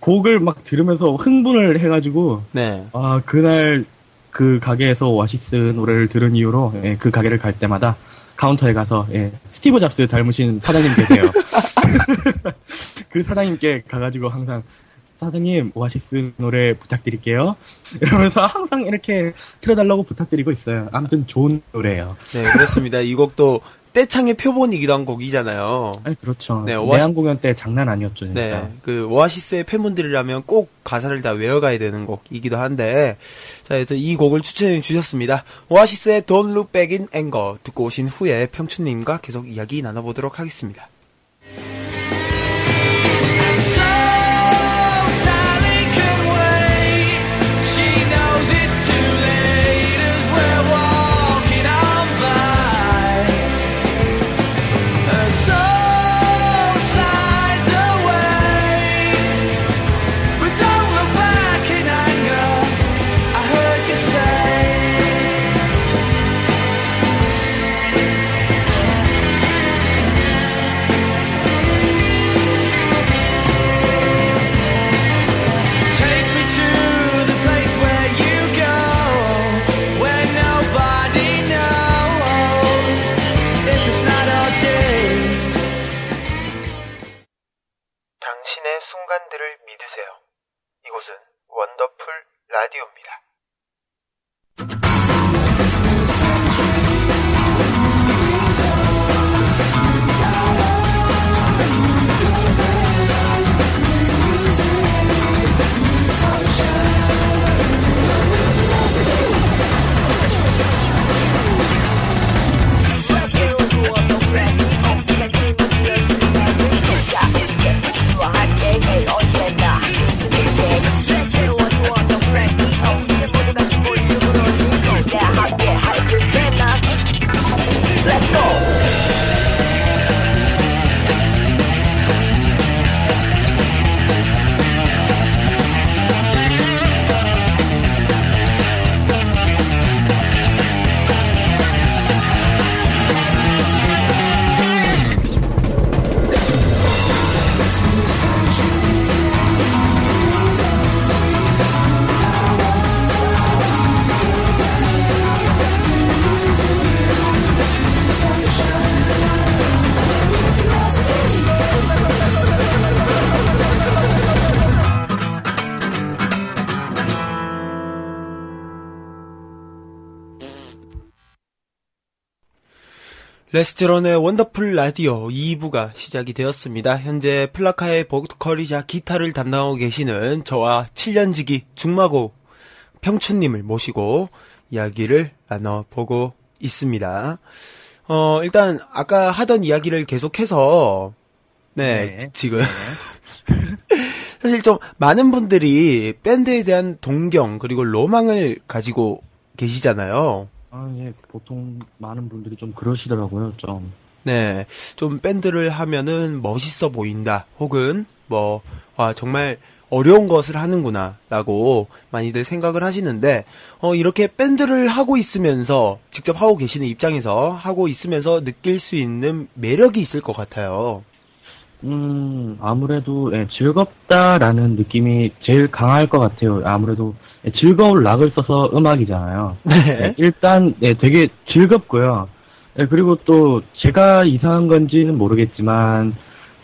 곡을 막 들으면서 흥분을 해가지고 네. 아, 그날 그 가게에서 오아시스 노래를 들은 이후로 예, 그 가게를 갈 때마다 카운터에 가서 예, 스티브 잡스 닮으신 사장님 계세요. 그 사장님께 가가지고 항상 사장님 오아시스 노래 부탁드릴게요. 이러면서 항상 이렇게 틀어달라고 부탁드리고 있어요. 아무튼 좋은 노래예요. 네, 그렇습니다. 이 곡도 떼창의 표본이기도 한 곡이잖아요. 아니 그렇죠. 네, 오아시- 내한 공연 때 장난 아니었죠 진짜. 네, 그 오아시스의 팬분들이라면 꼭 가사를 다 외워가야 되는 곡이기도 한데, 자, 그래서 이 곡을 추천해 주셨습니다. 오아시스의 Don't Look Back in Anger 듣고 오신 후에 평춘님과 계속 이야기 나눠보도록 하겠습니다. 순간들을 믿으세요. 이곳은 원더풀 라디오입니다. 레스제로의 원더풀 라디오 2부가 시작이 되었습니다. 현재 플라카의 보컬이자 기타를 담당하고 계시는 저와 7년지기 죽마고우 평춘님을 모시고 이야기를 나눠보고 있습니다. 어, 일단 아까 하던 이야기를 계속해서 네, 네. 지금 사실 좀 많은 분들이 밴드에 대한 동경 그리고 로망을 가지고 계시잖아요. 아, 예, 보통 많은 분들이 좀 그러시더라고요, 좀. 네, 좀 밴드를 하면은 멋있어 보인다. 혹은 뭐, 와, 정말 어려운 것을 하는구나. 라고 많이들 생각을 하시는데, 어, 이렇게 밴드를 하고 있으면서, 직접 하고 계시는 입장에서 하고 있으면서 느낄 수 있는 매력이 있을 것 같아요. 음, 아무래도, 예, 즐겁다라는 느낌이 제일 강할 것 같아요. 아무래도, 예, 즐거운 락을 써서 음악이잖아요. 예, 일단, 예, 되게 즐겁고요. 예, 그리고 또, 제가 이상한 건지는 모르겠지만,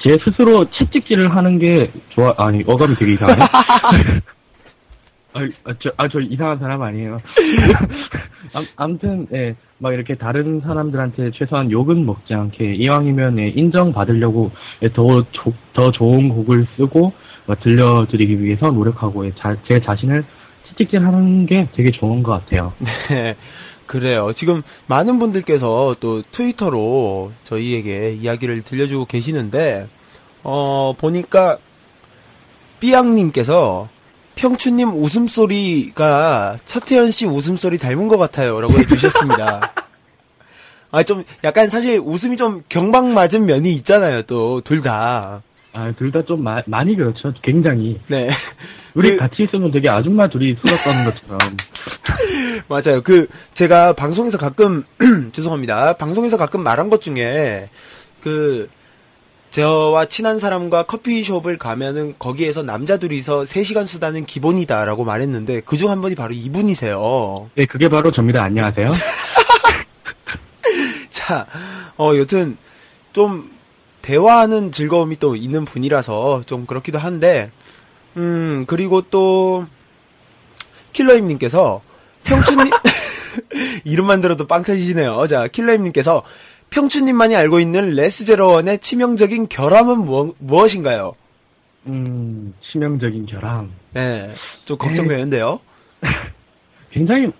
제 스스로 채찍질을 하는 게 좋아, 아니, 어감이 되게 이상하네. 아, 아, 저, 아, 저 이상한 사람 아니에요. 암, 아무튼, 예, 막 이렇게 다른 사람들한테 최소한 욕은 먹지 않게, 이왕이면, 예, 인정받으려고, 예, 더, 조- 더 좋은 곡을 쓰고, 뭐 들려드리기 위해서 노력하고, 예, 자, 제 자신을 채찍질 하는 게 되게 좋은 것 같아요. 네, 그래요. 지금 많은 분들께서 또 트위터로 저희에게 이야기를 들려주고 계시는데, 어, 보니까, 삐양님께서, 평춘님 웃음소리가 차태현 씨 웃음소리 닮은 것 같아요. 라고 해주셨습니다. 아, 좀, 약간 사실 웃음이 좀 경박 맞은 면이 있잖아요, 또, 둘 다. 아, 둘 다 좀 많이 그렇죠. 굉장히. 네. 우리 그- 같이 있으면 되게 아줌마 둘이 수다 떠는 것처럼. 맞아요. 그 제가 방송에서 가끔 죄송합니다. 방송에서 가끔 말한 것 중에 그 저와 친한 사람과 커피숍을 가면은 거기에서 남자 둘이서 3시간 수다는 기본이다라고 말했는데 그중 한 분이 바로 이분이세요. 네, 그게 바로 접니다. 안녕하세요. 자, 어 여튼 좀 대화하는 즐거움이 또 있는 분이라서 좀 그렇기도 한데 음 그리고 또 킬러임님께서 평춘님 이름만 들어도 빵 터지시네요. 자 킬러임님께서 평춘님만이 알고 있는 레스 제로원의 치명적인 결함은 무엇, 무엇인가요? 음, 치명적인 결함. 네, 좀 걱정되는데요. 굉장히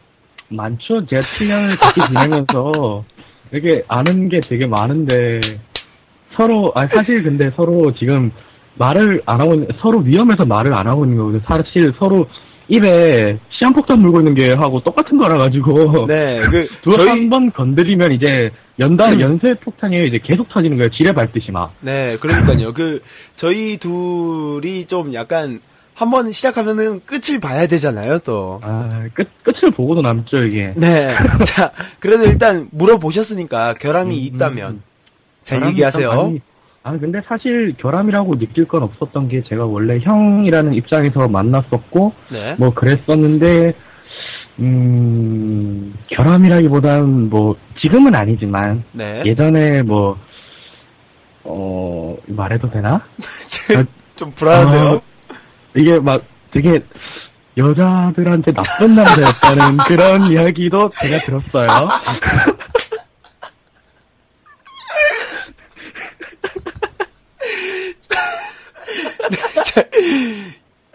많죠. 제가 7년을 같이 지내면서 되게 아는 게 되게 많은데 서로 아 사실 근데 서로 지금 말을 안 하고 있는 서로 위험해서 말을 안 하고 있는 거거든요. 사실 서로 입에 시한폭탄 물고 있는 게 하고 똑같은 거라 가지고 네, 그 두 저희 한번 건드리면 이제 연다 연쇄 폭탄이 이제 계속 터지는 거예요. 지뢰 밟듯이 막. 네, 그러니까요. 그 저희 둘이 좀 약간 한번 시작하면은 끝을 봐야 되잖아요, 또. 아, 끝 끝을 보고도 남죠 이게. 네. 자, 그래도 일단 물어보셨으니까 결함이 음, 있다면 음. 잘 결함이 얘기하세요. 참 많이- 아, 근데 사실 결함이라고 느낄 건 없었던 게 제가 원래 형이라는 입장에서 만났었고, 네. 뭐 그랬었는데, 음, 결함이라기보단 뭐, 지금은 아니지만, 네. 예전에 뭐, 어, 말해도 되나? 좀 불안한데요. 아, 이게 막 되게 여자들한테 나쁜 남자였다는 그런 이야기도 제가 들었어요.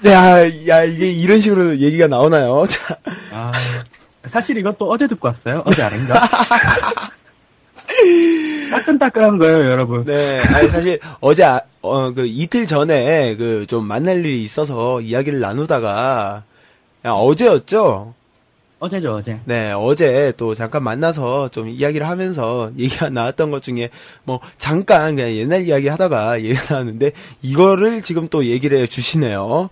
야, 야, 이게 이런 식으로 얘기가 나오나요? 자, 아, 사실 이것도 어제 듣고 왔어요. 어제 아닌가? 따끈따끈한 거예요, 여러분. 네. 아니, 사실 어제, 아- 어, 그 이틀 전에 그 좀 만날 일이 있어서 이야기를 나누다가, 야, 어제였죠? 어제죠, 어제. 네, 어제 또 잠깐 만나서 좀 이야기를 하면서 얘기가 나왔던 것 중에 뭐 잠깐 그냥 옛날 이야기 하다가 얘기가 나왔는데 이거를 지금 또 얘기를 해 주시네요.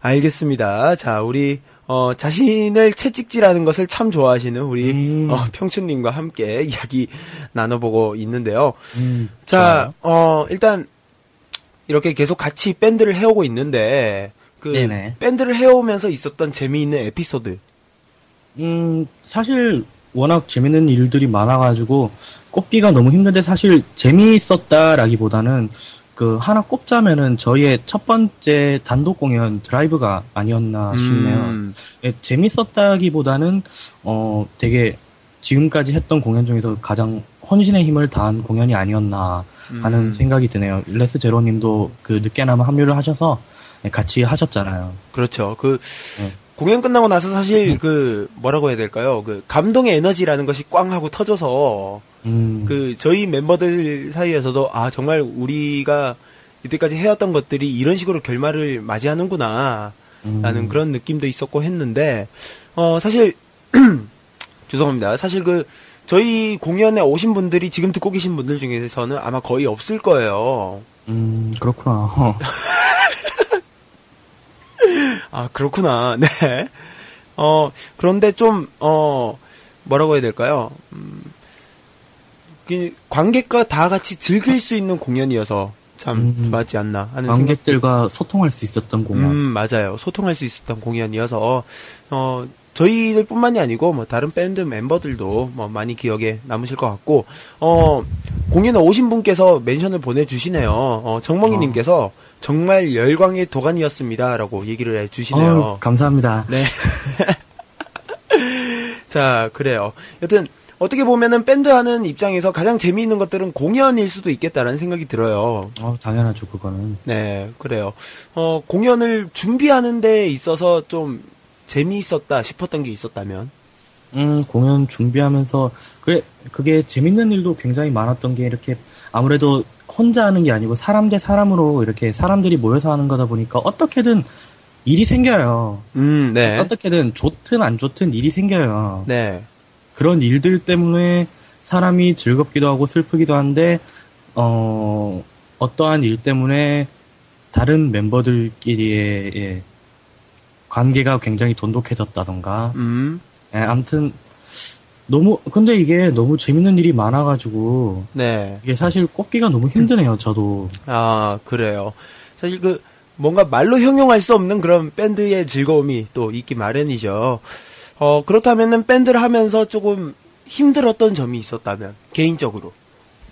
알겠습니다. 자, 우리 어 자신을 채찍질하는 것을 참 좋아하시는 우리 음. 어, 평춘님과 함께 이야기 나눠보고 있는데요. 음, 자, 어 일단 이렇게 계속 같이 밴드를 해오고 있는데 그 네네. 밴드를 해오면서 있었던 재미있는 에피소드. 음, 사실 워낙 재밌는 일들이 많아가지고 꼽기가 너무 힘든데 사실 재미있었다라기보다는 그 하나 꼽자면은 저희의 첫 번째 단독 공연 드라이브가 아니었나 싶네요. 음, 예, 재밌었다기보다는 어 되게 지금까지 했던 공연 중에서 가장 혼신의 힘을 다한 공연이 아니었나 하는 음. 생각이 드네요. 레스 제로님도 그 늦게나마 합류를 하셔서 예, 같이 하셨잖아요. 그렇죠. 그 네. 공연 끝나고 나서 사실 그 뭐라고 해야 될까요? 그 감동의 에너지라는 것이 꽝 하고 터져서 음, 그 저희 멤버들 사이에서도 아 정말 우리가 이때까지 해왔던 것들이 이런 식으로 결말을 맞이하는구나 음, 라는 그런 느낌도 있었고 했는데 어 사실 죄송합니다. 사실 그 저희 공연에 오신 분들이 지금 듣고 계신 분들 중에서는 아마 거의 없을 거예요. 음, 그렇구나. 어. 아, 그렇구나. 네. 어, 그런데 좀, 어, 뭐라고 해야 될까요? 음, 그 관객과 다 같이 즐길 수 있는 공연이어서 참 음. 좋았지 않나 하는 생각. 관객들과 소통할 수 있었던 공연. 음, 맞아요. 소통할 수 있었던 공연이어서, 어, 저희들 뿐만이 아니고, 뭐, 다른 밴드 멤버들도, 뭐, 많이 기억에 남으실 것 같고, 어, 공연에 오신 분께서 멘션을 보내주시네요. 어, 정몽이님께서, 정말 열광의 도가니였습니다. 라고 얘기를 해 주시네요. 어우, 감사합니다. 네. 자, 그래요. 여튼, 어떻게 보면은 밴드 하는 입장에서 가장 재미있는 것들은 공연일 수도 있겠다라는 생각이 들어요. 어, 당연하죠, 그거는. 네, 그래요. 어, 공연을 준비하는 데 있어서 좀 재미있었다 싶었던 게 있었다면? 음, 공연 준비하면서, 그래, 그게 재밌는 일도 굉장히 많았던 게 이렇게 아무래도 혼자 하는 게 아니고 사람 대 사람으로 이렇게 사람들이 모여서 하는 거다 보니까 어떻게든 일이 생겨요. 음, 네. 어떻게든 좋든 안 좋든 일이 생겨요. 네. 그런 일들 때문에 사람이 즐겁기도 하고 슬프기도 한데, 어, 어떠한 일 때문에 다른 멤버들끼리의 예, 관계가 굉장히 돈독해졌다던가, 음, 예, 아무튼, 너무, 근데 이게 너무 재밌는 일이 많아가지고, 네. 이게 사실 꼽기가 너무 힘드네요, 저도. 아, 그래요. 사실 그, 뭔가 말로 형용할 수 없는 그런 밴드의 즐거움이 또 있기 마련이죠. 어, 그렇다면은 밴드를 하면서 조금 힘들었던 점이 있었다면, 개인적으로.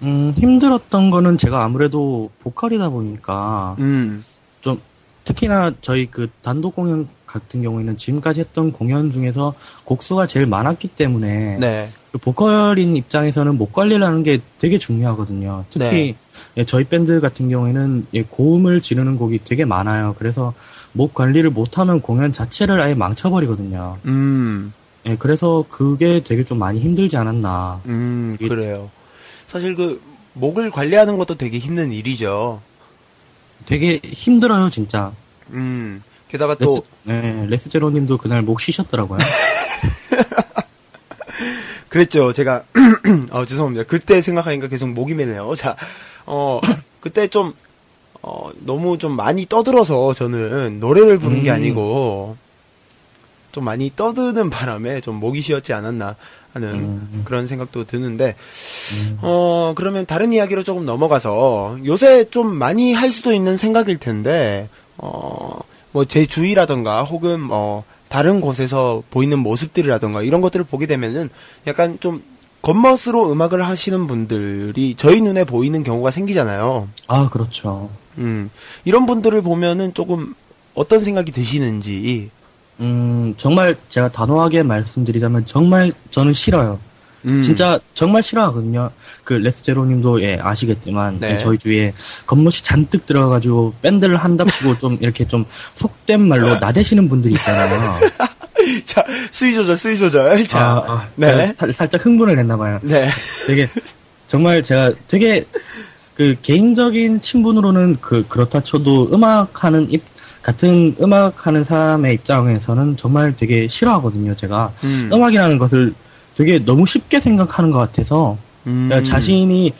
음, 힘들었던 거는 제가 아무래도 보컬이다 보니까, 음, 좀 특히나 저희 그 단독 공연 같은 경우에는 지금까지 했던 공연 중에서 곡수가 제일 많았기 때문에 네. 그 보컬인 입장에서는 목 관리라는 게 되게 중요하거든요. 특히 네. 예, 저희 밴드 같은 경우에는 예, 고음을 지르는 곡이 되게 많아요. 그래서 목 관리를 못하면 공연 자체를 아예 망쳐버리거든요. 음, 예, 그래서 그게 되게 좀 많이 힘들지 않았나. 음, 그래요. 사실 그, 목을 관리하는 것도 되게 힘든 일이죠. 되게 힘들어요, 진짜. 음, 게다가 레스, 또, 예, 레스 제로님도 그날 목 쉬셨더라고요. 그랬죠. 제가 어, 죄송합니다. 그때 생각하니까 계속 목이 메네요. 자, 어 그때 좀 어, 너무 좀 많이 떠들어서 저는 노래를 부른 게 음. 아니고 좀 많이 떠드는 바람에 좀 목이 쉬었지 않았나 하는 음. 그런 생각도 드는데 음. 어 그러면 다른 이야기로 조금 넘어가서 요새 좀 많이 할 수도 있는 생각일 텐데 어 뭐 제 주위라던가 혹은 뭐 다른 곳에서 보이는 모습들이라던가 이런 것들을 보게 되면은 약간 좀 겉멋으로 음악을 하시는 분들이 저희 눈에 보이는 경우가 생기잖아요. 아, 그렇죠. 음 이런 분들을 보면은 조금 어떤 생각이 드시는지 음, 정말 제가 단호하게 말씀드리자면 정말 저는 싫어요. 음, 진짜 정말 싫어하거든요. 그 레스제로님도 예 아시겠지만 네. 저희 주위에 겉멋이 잔뜩 들어가가지고 밴드를 한답시고 좀 이렇게 좀 속된 말로 나대시는 분들이 있잖아요. 자 수위 조절 수위 조절 자 아, 아, 네. 살- 살짝 흥분을 했나 봐요. 네. 되게 정말 제가 되게 그 개인적인 친분으로는 그 그렇다 쳐도 음악하는 입 같은 음악하는 사람의 입장에서는 정말 되게 싫어하거든요. 제가 음, 음악이라는 것을 되게 너무 쉽게 생각하는 것 같아서 음, 그러니까 자신이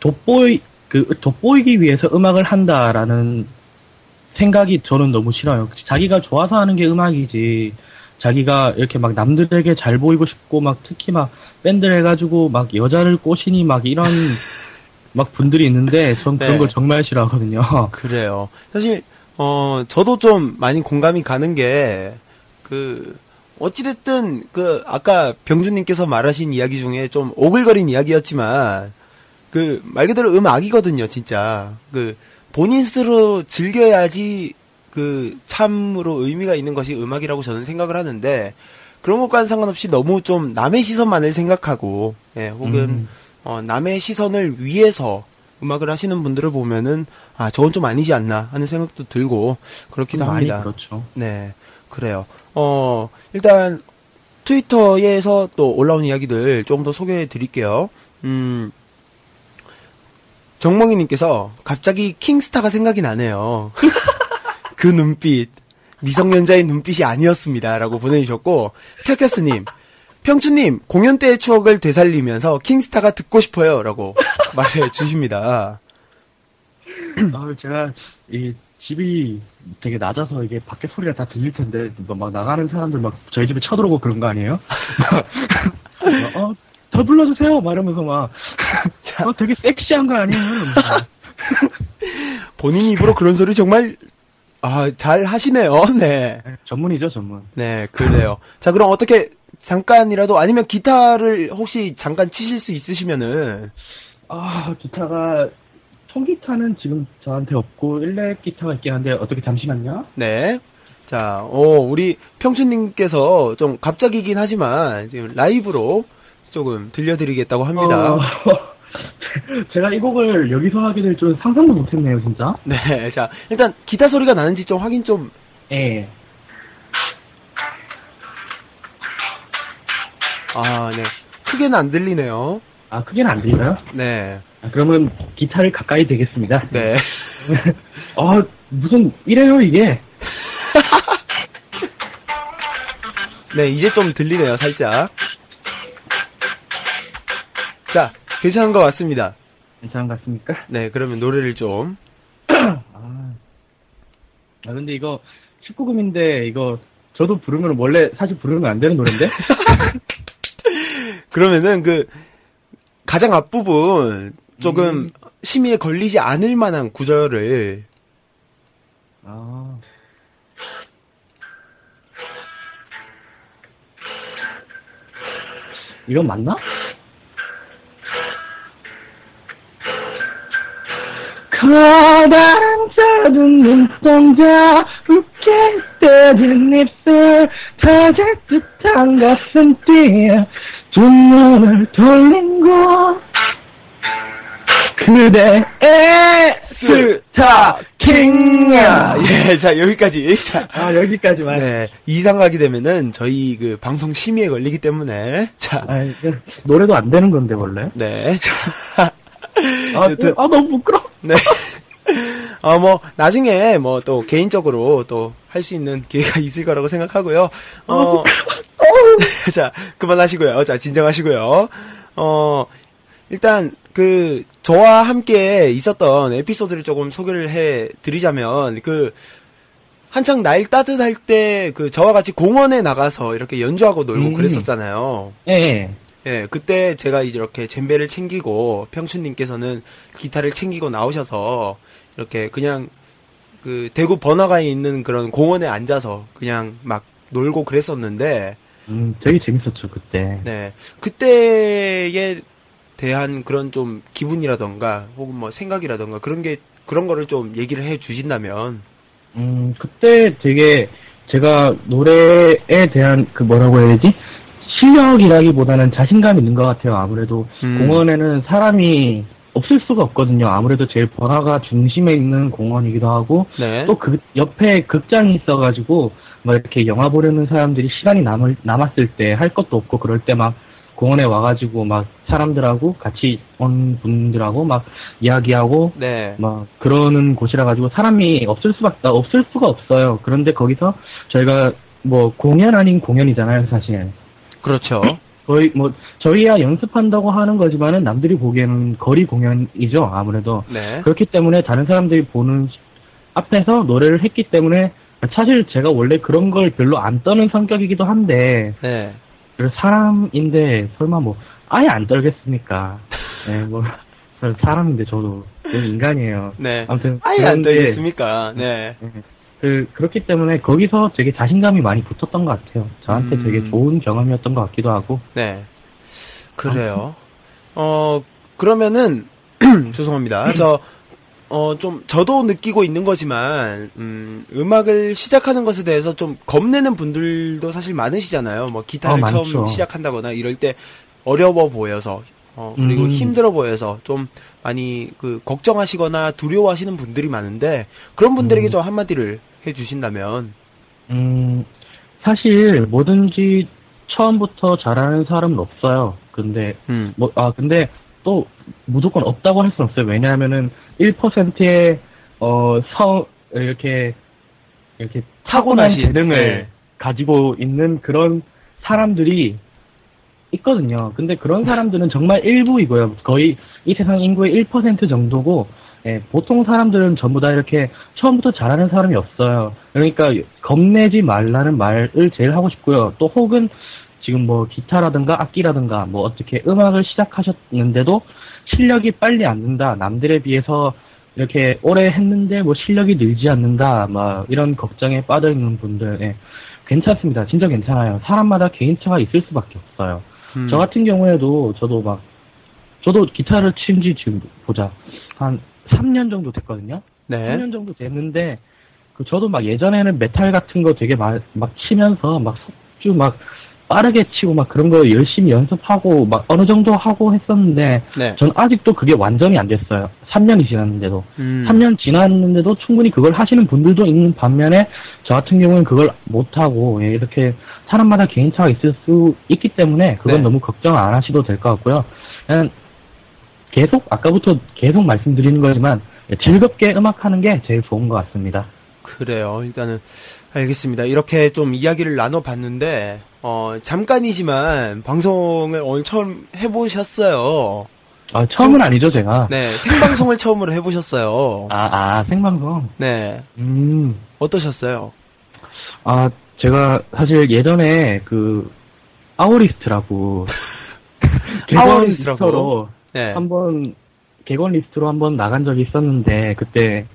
돋보이 그 돋보이기 위해서 음악을 한다라는 생각이 저는 너무 싫어요. 자기가 좋아서 하는 게 음악이지. 자기가 이렇게 막 남들에게 잘 보이고 싶고 막 특히 막 밴드를 해가지고 막 여자를 꼬시니 막 이런 막 분들이 있는데 전 그런 네. 걸 정말 싫어하거든요. 그래요. 사실 어 저도 좀 많이 공감이 가는 게 그 어찌됐든 그 아까 병주님께서 말하신 이야기 중에 좀 오글거린 이야기였지만 그 말 그대로 음악이거든요, 진짜. 그 본인 스스로 즐겨야지 그 참으로 의미가 있는 것이 음악이라고 저는 생각을 하는데 그런 것과는 상관없이 너무 좀 남의 시선만을 생각하고 예, 혹은 음. 어, 남의 시선을 위해서 음악을 하시는 분들을 보면은 아 저건 좀 아니지 않나 하는 생각도 들고 그렇기도 합니다. 그렇죠. 네, 그래요. 어, 일단, 트위터에서 또 올라온 이야기들 조금 더 소개해 드릴게요. 음, 정몽이님께서 갑자기 킹스타가 생각이 나네요. 그 눈빛, 미성년자의 눈빛이 아니었습니다. 라고 보내주셨고, 테크스님, 평추님, 공연 때의 추억을 되살리면서 킹스타가 듣고 싶어요. 라고 말해 주십니다. 아, 제가 이 집이 되게 낮아서 이게 밖에 소리가 다 들릴 텐데 뭐막 나가는 사람들 막 저희 집에 쳐들어오고 그런 거 아니에요? 막, 어, 더 불러주세요. 막 이러면서 막 어, 되게 섹시한 거 아니에요? 본인 입으로 그런 소리 정말, 아, 잘 하시네요. 네. 전문이죠, 전문. 네, 그래요. 자, 그럼 어떻게 잠깐이라도 아니면 기타를 혹시 잠깐 치실 수 있으시면은 아, 기타가 통기타는 지금 저한테 없고 일렉 기타가 있긴 한데 어떻게 잠시만요. 네. 자, 어, 우리 평춘님께서 좀 갑자기긴 하지만 지금 라이브로 조금 들려드리겠다고 합니다. 어, 제가 이 곡을 여기서 될 줄은 상상도 못했네요, 진짜. 네, 자, 일단 기타 소리가 나는지 좀 확인 좀. 예. 아, 네. 크게는 안 들리네요. 아, 크게는 안 들려요? 네. 아, 그러면 기타를 가까이 대겠습니다. 네. 아, 무슨, 이래요, 이게. 네, 이제 좀 들리네요, 살짝. 자, 괜찮은 것 같습니다. 괜찮은 것 같습니까? 네, 그러면 노래를 좀. 아, 아, 근데 이거 19금인데, 이거, 저도 부르면 원래 사실 부르면 안 되는 노래인데? 그러면은 그 가장 앞부분 조금 심의에 걸리지 않을 만한 구절을 아. 이건 맞나? 커다란 작은 눈동자 웃게 떠든 입술 터질 듯한 가슴 뛰두 눈을 돌린 곳 그대의 스타킹아 예, 자 여기까지. 자, 아 여기까지만 네 이상 가게 되면은 저희 그 방송 심의에 걸리기 때문에. 자, 아, 노래도 안 되는 건데 원래. 네, 자, 아, 여튼- 아 너무 부끄러 네. 어, 뭐, 나중에, 뭐, 또, 개인적으로 또, 할 수 있는 기회가 있을 거라고 생각하고요. 어, 자, 그만하시고요. 자, 진정하시고요. 어, 일단, 그, 저와 함께 있었던 에피소드를 조금 소개를 해 드리자면, 그, 한창 날 따뜻할 때, 그, 저와 같이 공원에 나가서 이렇게 연주하고 놀고 음. 그랬었잖아요. 예 예, 그때 제가 이렇게 젬베를 챙기고 평춘님께서는 기타를 챙기고 나오셔서 이렇게 그냥 그 대구 번화가에 있는 그런 공원에 앉아서 그냥 막 놀고 그랬었는데 음 되게 재밌었죠 그때 네 그때에 대한 그런 좀 기분이라던가 혹은 뭐 생각이라던가 그런 게 그런 거를 좀 얘기를 해 주신다면 음, 그때 되게 제가 노래에 대한 그 뭐라고 해야 되지? 실력이라기보다는 자신감 있는 것 같아요. 아무래도 음. 공원에는 사람이 없을 수가 없거든요. 아무래도 제일 번화가 중심에 있는 공원이기도 하고 네. 또그 옆에 극장이 있어가지고 막 이렇게 영화 보려는 사람들이 시간이 남을 남았을 때 할 것도 없고 그럴 때 막 공원에 와가지고 막 사람들하고 같이 온 분들하고 막 이야기하고 네. 막 그러는 곳이라 가지고 사람이 없을 수밖에 없을 수가 없어요. 그런데 거기서 저희가 뭐 공연 아닌 공연이잖아요, 사실. 그렇죠. 거의 뭐 저희야 연습한다고 하는 거지만은 남들이 보기에는 거리 공연이죠, 아무래도. 네. 그렇기 때문에 다른 사람들이 보는 시- 앞에서 노래를 했기 때문에 사실 제가 원래 그런 걸 별로 안 떠는 성격이기도 한데 네. 사람인데 설마 뭐 아예 안 떨겠습니까? 네, 뭐저 사람인데 저도 인간이에요. 네. 아무튼 아예 안 게, 되겠습니까? 네. 그 그렇기 때문에 거기서 되게 자신감이 많이 붙었던 것 같아요. 저한테 음. 되게 좋은 경험이었던 것 같기도 하고. 네. 그래요. 어, 그러면은, 죄송합니다. 저, 어, 좀, 저도 느끼고 있는 거지만, 음, 음악을 시작하는 것에 대해서 좀 겁내는 분들도 사실 많으시잖아요. 뭐, 기타를 어, 처음. 시작한다거나 이럴 때 어려워 보여서, 어, 그리고 음. 힘들어 보여서 좀 많이 그 걱정하시거나 두려워하시는 분들이 많은데 그런 분들에게 음. 좀 한마디를 해주신다면 음, 사실 뭐든지 처음부터 잘하는 사람은 없어요. 근데 음, 뭐, 아, 근데 또 무조건 없다고 할 수는 없어요. 왜냐하면은 1%의, 어, 성, 이렇게, 이렇게 타고난 재능을 네. 가지고 있는 그런 사람들이 있거든요. 근데 그런 사람들은 정말 일부이고요. 거의 이 세상 인구의 1% 정도고, 예, 보통 사람들은 전부 다 이렇게 처음부터 잘하는 사람이 없어요. 그러니까 겁내지 말라는 말을 제일 하고 싶고요. 또 혹은 지금 뭐 기타라든가 악기라든가 뭐 어떻게 음악을 시작하셨는데도 실력이 빨리 안 는다. 남들에 비해서 이렇게 오래 했는데 뭐 실력이 늘지 않는다. 막 이런 걱정에 빠져 있는 분들, 예, 괜찮습니다. 진짜 괜찮아요. 사람마다 개인차가 있을 수밖에 없어요. 음, 저 같은 경우에도 저도 막 저도 기타를 친 지 지금 보자 한 3년 정도 됐거든요. 네. 3년 정도 됐는데 그 저도 막 예전에는 메탈 같은 거 되게 막, 막 치면서 막 속주 막 빠르게 치고 막 그런 거 열심히 연습하고 막 어느 정도 하고 했었는데 네. 전 아직도 그게 완전히 안 됐어요. 3년이 지났는데도. 음, 3년 지났는데도 충분히 그걸 하시는 분들도 있는 반면에 저 같은 경우는 그걸 못 하고 예, 이렇게 사람마다 개인차가 있을 수 있기 때문에 그건 네. 너무 걱정 안 하셔도 될 것 같고요. 그냥 계속 아까부터 계속 말씀드리는 거지만 예, 즐겁게 음악하는 게 제일 좋은 것 같습니다. 그래요. 일단은 알겠습니다. 이렇게 좀 이야기를 나눠봤는데 어, 잠깐이지만 방송을 오늘 처음 해보셨어요. 아, 처음은 아니죠 제가. 네, 생방송을 처음으로 해보셨어요. 아, 아 생방송. 네, 음. 어떠셨어요? 아 제가 사실 예전에 그 아우리스트라고 아우리스트라고? 네, 한번 개건 리스트로 한번 나간 적이 있었는데 그때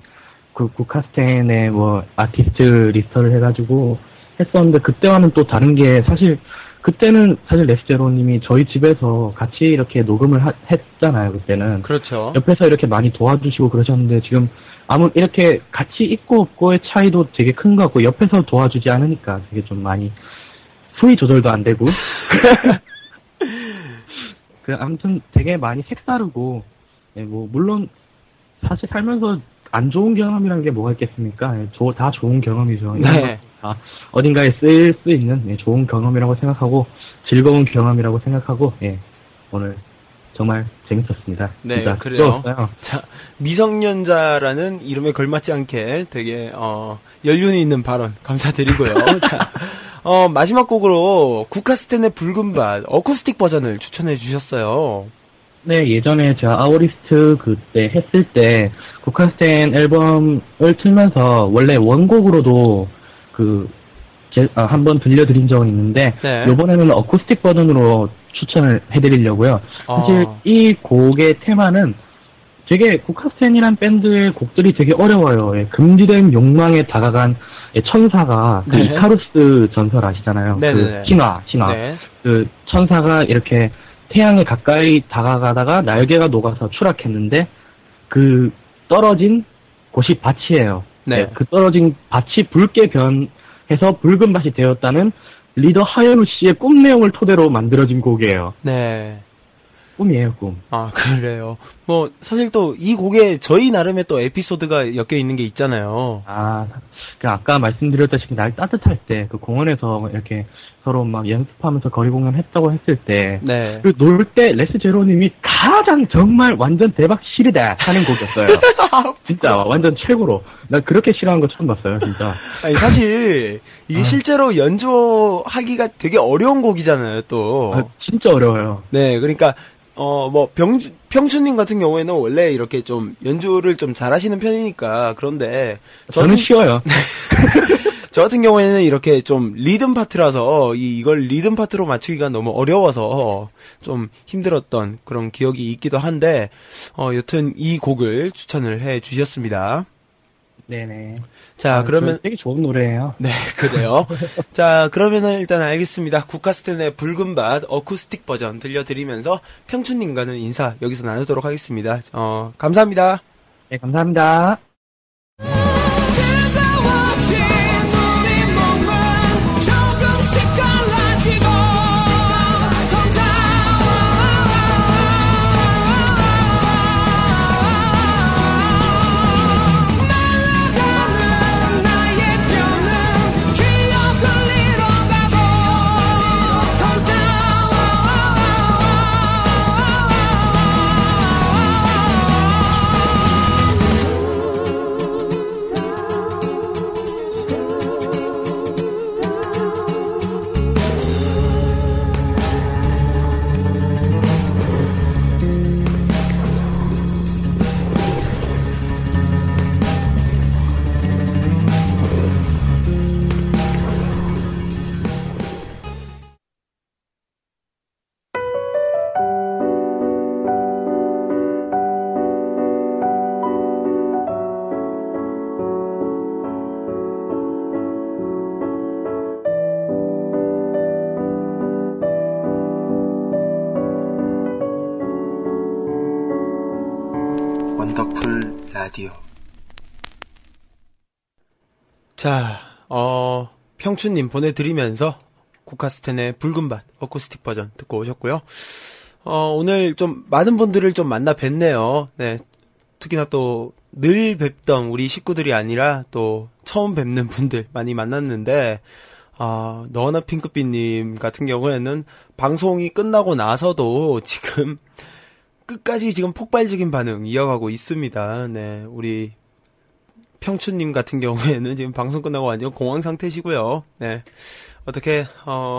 그 국카스텐의 뭐 아티스트 리스트를 해가지고 했었는데 그때와는 또 다른 게 사실 그때는 사실 레스제로님이 저희 집에서 같이 이렇게 녹음을 하- 했잖아요 그때는 그렇죠. 옆에서 이렇게 많이 도와주시고 그러셨는데 지금 아무 이렇게 같이 있고 없고의 차이도 되게 큰 것 같고 옆에서 도와주지 않으니까 되게 좀 많이 수위 조절도 안 되고 그 아무튼 되게 많이 색다르고 예, 뭐 물론 사실 살면서 안 좋은 경험이라는 게 뭐가 있겠습니까? 예, 조- 다 좋은 경험이죠. 네. 다 어딘가에 쓰일 수 있는 예, 좋은 경험이라고 생각하고 즐거운 경험이라고 생각하고 예, 오늘 정말 재밌었습니다. 네, 그래요. 자, 미성년자라는 이름에 걸맞지 않게 되게 어, 연륜이 있는 발언 감사드리고요. 자, 어, 마지막 곡으로 국카스텐의 붉은 밭 어쿠스틱 버전을 추천해 주셨어요. 네, 예전에 제가 아우리스트 그때 했을 때 국카스텐 앨범을 틀면서 원래 원곡으로도 그 제- 아, 한번 들려드린 적은 있는데 네. 이번에는 어쿠스틱 버전으로 추천을 해드리려고요. 사실 어, 이 곡의 테마는 되게 국카스텐이란 밴드의 곡들이 되게 어려워요. 예, 금지된 욕망에 다가간 예, 천사가 그 네. 이카루스 전설 아시잖아요. 네네네. 그 신화, 신화. 네. 그 천사가 이렇게 태양에 가까이 다가가다가 날개가 녹아서 추락했는데 그 떨어진 곳이 밭이에요. 네. 그 떨어진 밭이 붉게 변해서 붉은 밭이 되었다는 리더 하현우 씨의 꿈 내용을 토대로 만들어진 곡이에요. 네. 꿈이에요, 꿈. 아, 그래요. 뭐, 사실 또 이 곡에 저희 나름의 또 에피소드가 엮여 있는 게 있잖아요. 아, 그 아까 말씀드렸다시피 날 따뜻할 때 그 공원에서 이렇게 서로 막 연습하면서 거리 공연 했다고 했을 때 네. 그 놀 때 레스 제로님이 가장 정말 완전 대박 실이다 하는 곡이었어요. 진짜 완전 최고로. 나 그렇게 싫어하는 거 처음 봤어요, 진짜. 아니, 사실, 이게 아. 실제로 연주하기가 되게 어려운 곡이잖아요, 또. 아, 진짜 어려워요. 네, 그러니까, 어, 뭐, 병주, 평수님 같은 경우에는 원래 이렇게 좀 연주를 좀 잘하시는 편이니까, 그런데, 저 저는 쉬워요. 저 같은 경우에는 이렇게 좀 리듬 파트라서, 이, 이걸 리듬 파트로 맞추기가 너무 어려워서, 좀 힘들었던 그런 기억이 있기도 한데, 어, 여튼 이 곡을 추천을 해 주셨습니다. 네네. 자, 아, 그러면, 그 되게 좋은 노래예요. 네, 그래요. 자, 그러면은 일단 알겠습니다. 국카스텐의 붉은 밭 어쿠스틱 버전 들려드리면서 평춘님과는 인사 여기서 나누도록 하겠습니다. 어, 감사합니다. 네, 감사합니다. 평춘님 보내드리면서 국카스텐의 붉은밭 어쿠스틱 버전 듣고 오셨고요. 어, 오늘 좀 많은 분들을 좀 만나 뵀네요. 네. 특히나 또 늘 뵙던 우리 식구들이 아니라 또 처음 뵙는 분들 많이 만났는데, 아, 너나 핑크빛님 같은 경우에는 방송이 끝나고 나서도 지금 끝까지 지금 폭발적인 반응 이어가고 있습니다. 네, 우리 평춘님 같은 경우에는 지금 방송 끝나고 완전 공황 상태시고요. 네, 어떻게 어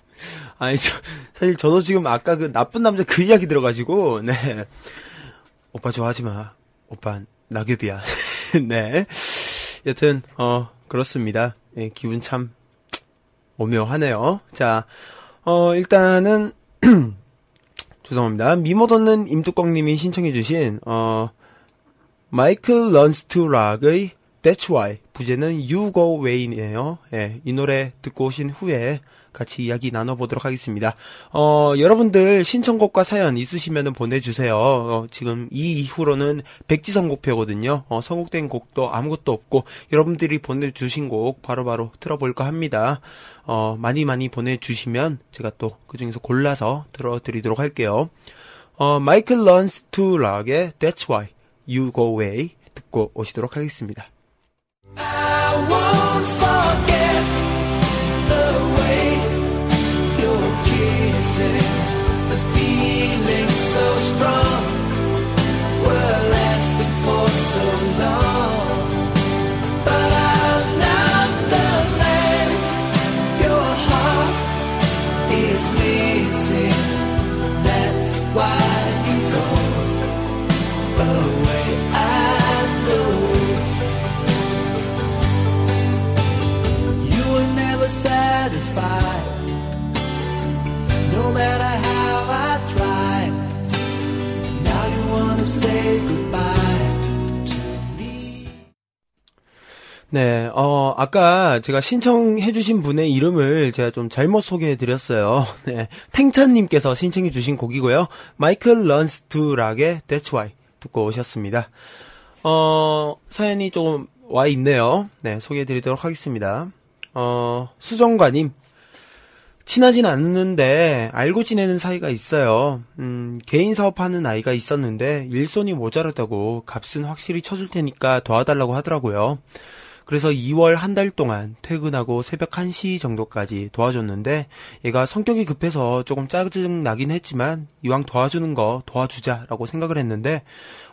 아니 저 사실 저도 지금 아까 그 나쁜 남자 그 이야기 들어가지고 네 오빠 좋아하지 마. 오빠 낙엽이야. 네, 여튼 어 그렇습니다. 예, 기분 참 오묘하네요. 자, 어 일단은 죄송합니다. 미모도는 임뚜껑님이 신청해주신 어 Michael Learns to Rock의 That's Why 부제는 You Go Away이에요. 예, 이 노래 듣고 오신 후에 같이 이야기 나눠보도록 하겠습니다. 어, 여러분들 신청곡과 사연 있으시면 보내주세요. 어, 지금 이 이후로는 백지 선곡표거든요. 어, 선곡된 곡도 아무것도 없고 여러분들이 보내주신 곡 바로바로 틀어볼까 합니다. 어, 많이 많이 보내주시면 제가 또 그 중에서 골라서 들어드리도록 할게요. 어, 마이클 런스 투 락의 That's Why You Go Away 듣고 오시도록 하겠습니다. I 네, 어, 아까 제가 신청해주신 분의 이름을 제가 좀 잘못 소개해드렸어요. 네, 탱찬님께서 신청해주신 곡이고요. Michael Learns to Rock의 That's Why 듣고 오셨습니다. 어, 사연이 조금 와 있네요. 네, 소개해드리도록 하겠습니다. 어, 수정과님. 친하진 않는데 알고 지내는 사이가 있어요. 음, 개인 사업하는 아이가 있었는데 일손이 모자라다고 값은 확실히 쳐줄 테니까 도와달라고 하더라고요. 그래서 2월 한 달 동안 퇴근하고 새벽 1시 정도까지 도와줬는데 얘가 성격이 급해서 조금 짜증 나긴 했지만 이왕 도와주는 거 도와주자라고 생각을 했는데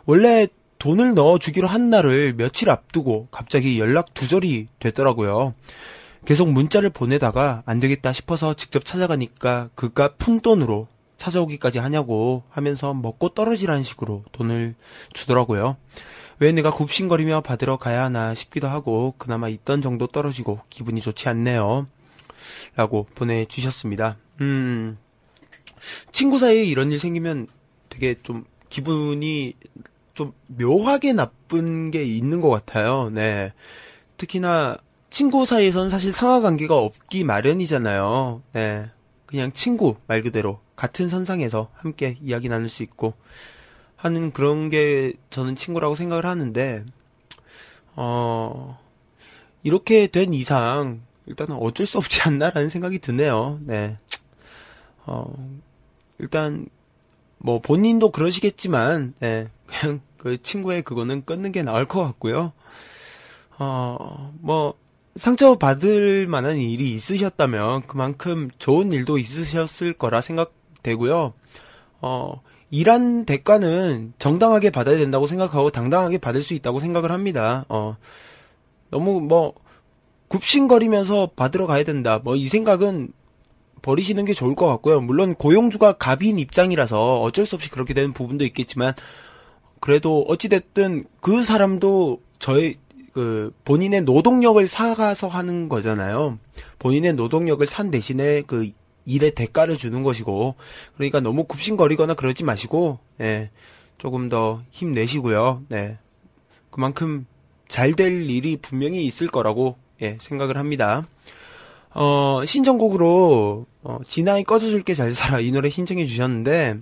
원래 돈을 넣어주기로 한 날을 며칠 앞두고 갑자기 연락 두절이 됐더라고요. 계속 문자를 보내다가 안 되겠다 싶어서 직접 찾아가니까 그깟 푼돈으로 찾아오기까지 하냐고 하면서 먹고 떨어지라는 식으로 돈을 주더라고요. 왜 내가 굽신거리며 받으러 가야 하나 싶기도 하고 그나마 있던 정도 떨어지고 기분이 좋지 않네요. 라고 보내주셨습니다. 음, 친구 사이에 이런 일 생기면 되게 좀 기분이 좀 묘하게 나쁜 게 있는 것 같아요. 네. 특히나 친구 사이에선 사실 상하 관계가 없기 마련이잖아요. 네. 그냥 친구 말 그대로 같은 선상에서 함께 이야기 나눌 수 있고 하는 그런 게 저는 친구라고 생각을 하는데 어 이렇게 된 이상 일단은 어쩔 수 없지 않나라는 생각이 드네요. 네. 어 일단 뭐 본인도 그러시겠지만 네. 그냥 그 친구의 그거는 끊는 게 나을 것 같고요. 어, 뭐, 상처 받을 만한 일이 있으셨다면 그만큼 좋은 일도 있으셨을 거라 생각되고요. 어, 일한 대가는 정당하게 받아야 된다고 생각하고 당당하게 받을 수 있다고 생각을 합니다. 어, 너무 뭐, 굽신거리면서 받으러 가야 된다. 뭐, 이 생각은 버리시는 게 좋을 것 같고요. 물론 고용주가 갑인 입장이라서 어쩔 수 없이 그렇게 되는 부분도 있겠지만, 그래도 어찌됐든 그 사람도 저의 그 본인의 노동력을 사가서 하는 거잖아요. 본인의 노동력을 산 대신에 그 일의 대가를 주는 것이고 그러니까 너무 굽신거리거나 그러지 마시고 예. 조금 더 힘내시고요. 네. 그만큼 잘 될 일이 분명히 있을 거라고 예, 생각을 합니다. 어, 신청곡으로 어, 진아이 꺼져줄게 잘 살아 이 노래 신청해 주셨는데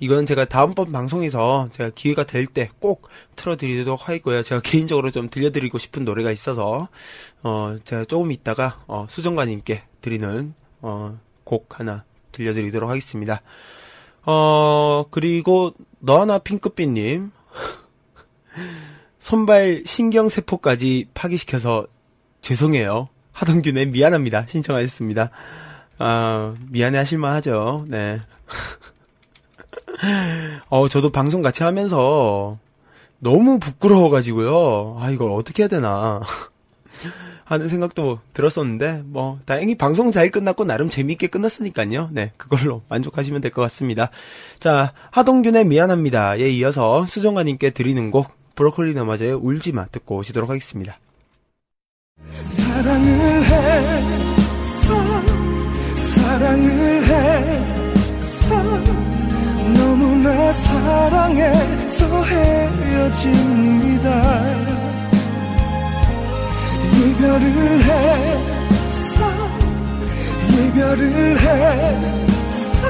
이건 제가 다음번 방송에서 제가 기회가 될 때 꼭 틀어드리도록 하겠고요. 제가 개인적으로 좀 들려드리고 싶은 노래가 있어서 어 제가 조금 있다가 어 수정관님께 드리는 어 곡 하나 들려드리도록 하겠습니다. 어 그리고 너나 핑크빛님 손발 신경세포까지 파기시켜서 죄송해요. 하동균의 미안합니다. 신청하셨습니다. 아, 미안해 하실만 하죠. 네. 어, 저도 방송 같이 하면서 너무 부끄러워가지고요. 아, 이걸 어떻게 해야 되나. 하는 생각도 들었었는데, 뭐, 다행히 방송 잘 끝났고, 나름 재미있게 끝났으니까요. 네, 그걸로 만족하시면 될 것 같습니다. 자, 하동균의 미안합니다에 이어서 수정가님께 드리는 곡, 브로콜리 너마저의 울지마 듣고 오시도록 하겠습니다. 사랑을 해서 사랑을 해서 너무나 사랑해서 헤어집니다. 이별을 해서 이별을 해서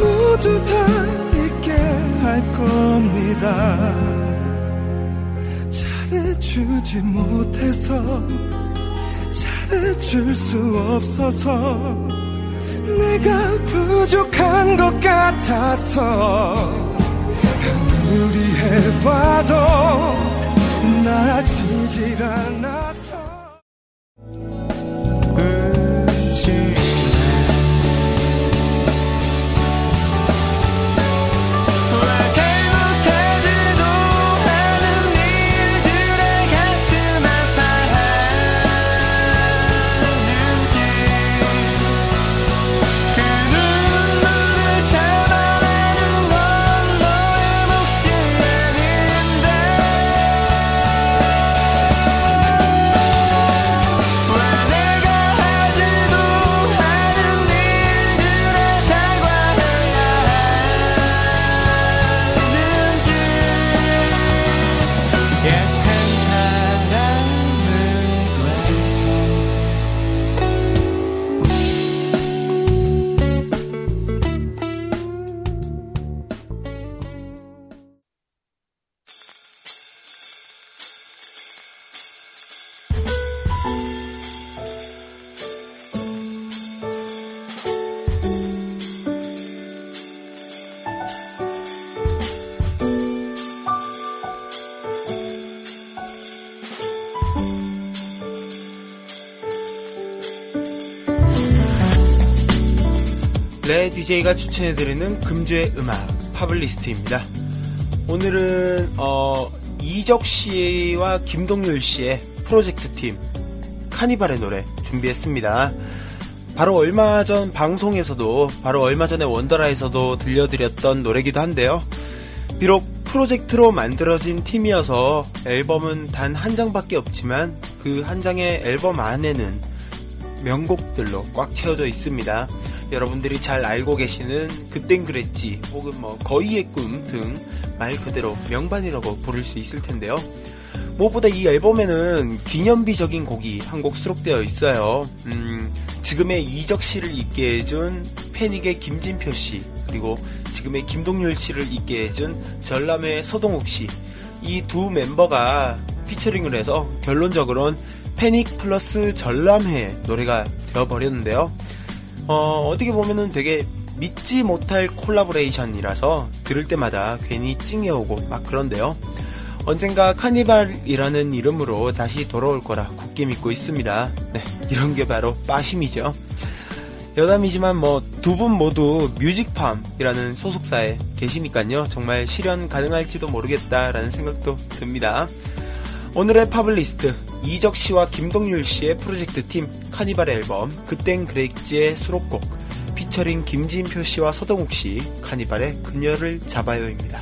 모두 다 잊게 할 겁니다. 잘해주지 못해서 잘해줄 수 없어서 내가 부족한 것 같아서 아무리 해봐도 나아지질 않아 레 DJ가 추천해드리는 금주의 음악 파블리스트입니다. 오늘은 어, 이적 씨와 김동률 씨의 프로젝트 팀 카니발의 노래 준비했습니다. 바로 얼마 전 방송에서도 바로 얼마 전에 원더라에서도 들려드렸던 노래기도 한데요. 비록 프로젝트로 만들어진 팀이어서 앨범은 단 한 장밖에 없지만 그 한 장의 앨범 안에는 명곡들로 꽉 채워져 있습니다. 여러분들이 잘 알고 계시는 그땐 그랬지 혹은 뭐 거의의 꿈 등 말 그대로 명반이라고 부를 수 있을 텐데요. 무엇보다 이 앨범에는 기념비적인 곡이 한 곡 수록되어 있어요. 음, 지금의 이적 씨를 있게 해준 패닉의 김진표 씨 그리고 지금의 김동률 씨를 있게 해준 전람회 서동욱 씨 이 두 멤버가 피처링을 해서 결론적으로는 패닉 플러스 전람회 노래가 되어버렸는데요. 어, 어떻게 보면은 되게 믿지 못할 콜라보레이션이라서 들을 때마다 괜히 찡해오고 막 그런데요. 언젠가 카니발이라는 이름으로 다시 돌아올 거라 굳게 믿고 있습니다. 네, 이런 게 바로 빠심이죠. 여담이지만 뭐 두 분 모두 뮤직팜이라는 소속사에 계시니까요. 정말 실현 가능할지도 모르겠다라는 생각도 듭니다. 오늘의 파블리스트 이적 씨와 김동률 씨의 프로젝트 팀 카니발 앨범 그땐 그랬지의 수록곡 피처링 김진표 씨와 서동욱 씨 카니발의 그녀를 잡아요입니다.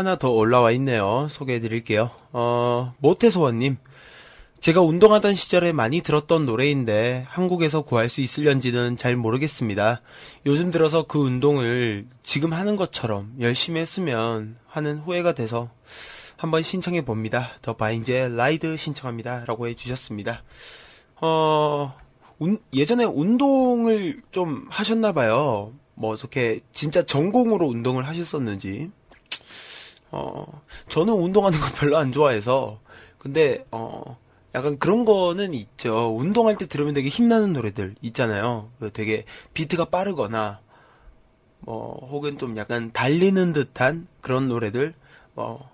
하나 더 올라와 있네요. 소개해 드릴게요. 어, 모태소원님. 제가 운동하던 시절에 많이 들었던 노래인데 한국에서 구할 수 있을런지는 잘 모르겠습니다. 요즘 들어서 그 운동을 지금 하는 것처럼 열심히 했으면 하는 후회가 돼서 한번 신청해 봅니다. 더 바인즈의 라이드 신청합니다. 라고 해주셨습니다. 어, 운- 예전에 운동을 좀 하셨나봐요. 뭐, 이렇게 진짜 전공으로 운동을 하셨었는지. 어, 저는 운동하는 거 별로 안 좋아해서, 근데, 어, 약간 그런 거는 있죠. 운동할 때 들으면 되게 힘나는 노래들 있잖아요. 그 되게 비트가 빠르거나, 뭐, 혹은 좀 약간 달리는 듯한 그런 노래들, 뭐,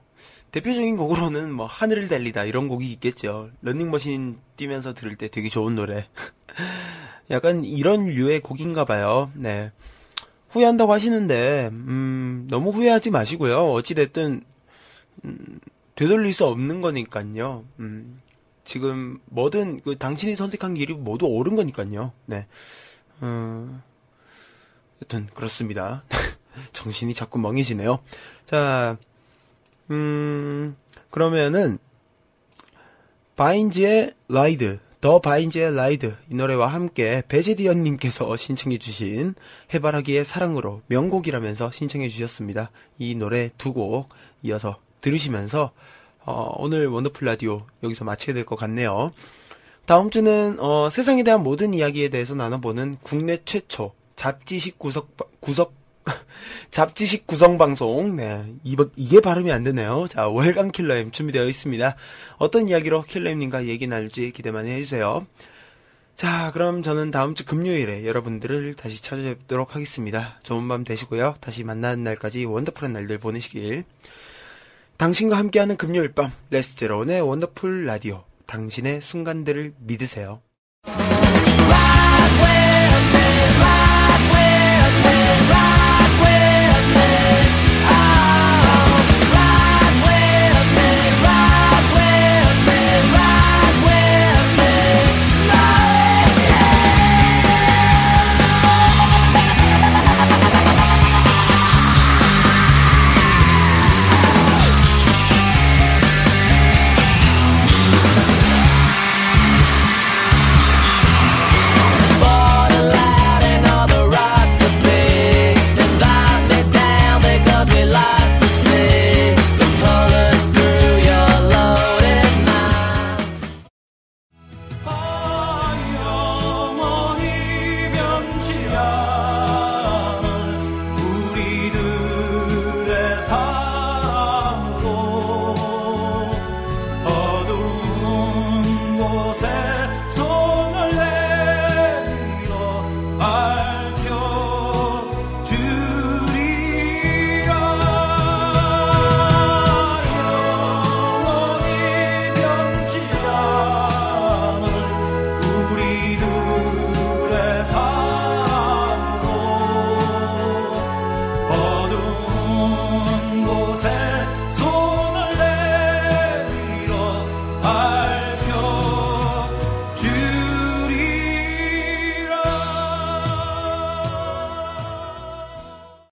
대표적인 곡으로는 뭐, 하늘을 달리다 이런 곡이 있겠죠. 런닝머신 뛰면서 들을 때 되게 좋은 노래. 약간 이런 류의 곡인가 봐요. 네. 후회한다고 하시는데, 음, 너무 후회하지 마시고요. 어찌 됐든, 음, 되돌릴 수 없는 거니까요. 음, 지금 뭐든 그 당신이 선택한 길이 모두 옳은 거니까요. 네. 음, 여튼 그렇습니다. 정신이 자꾸 멍해지네요. 자, 음, 그러면은 바인즈의 라이드, 더 바인즈의 라이드 이 노래와 함께 베제디언님께서 신청해주신 해바라기의 사랑으로 명곡이라면서 신청해주셨습니다. 이 노래 두 곡 이어서 들으시면서 어, 오늘 원더풀 라디오 여기서 마치게 될 것 같네요. 다음 주는 어, 세상에 대한 모든 이야기에 대해서 나눠보는 국내 최초 잡지식 구석 구석 잡지식 구성 방송. 네. 이게 발음이 안 되네요. 자, 월간 킬러임 준비되어 있습니다. 어떤 이야기로 킬러임님과 얘기 나눌지 기대 많이 해주세요. 자, 그럼 저는 다음 주 금요일에 여러분들을 다시 찾아뵙도록 하겠습니다. 좋은 밤 되시고요. 다시 만나는 날까지 원더풀한 날들 보내시길. 당신과 함께하는 금요일 밤 레스제로운의 원더풀 라디오. 당신의 순간들을 믿으세요.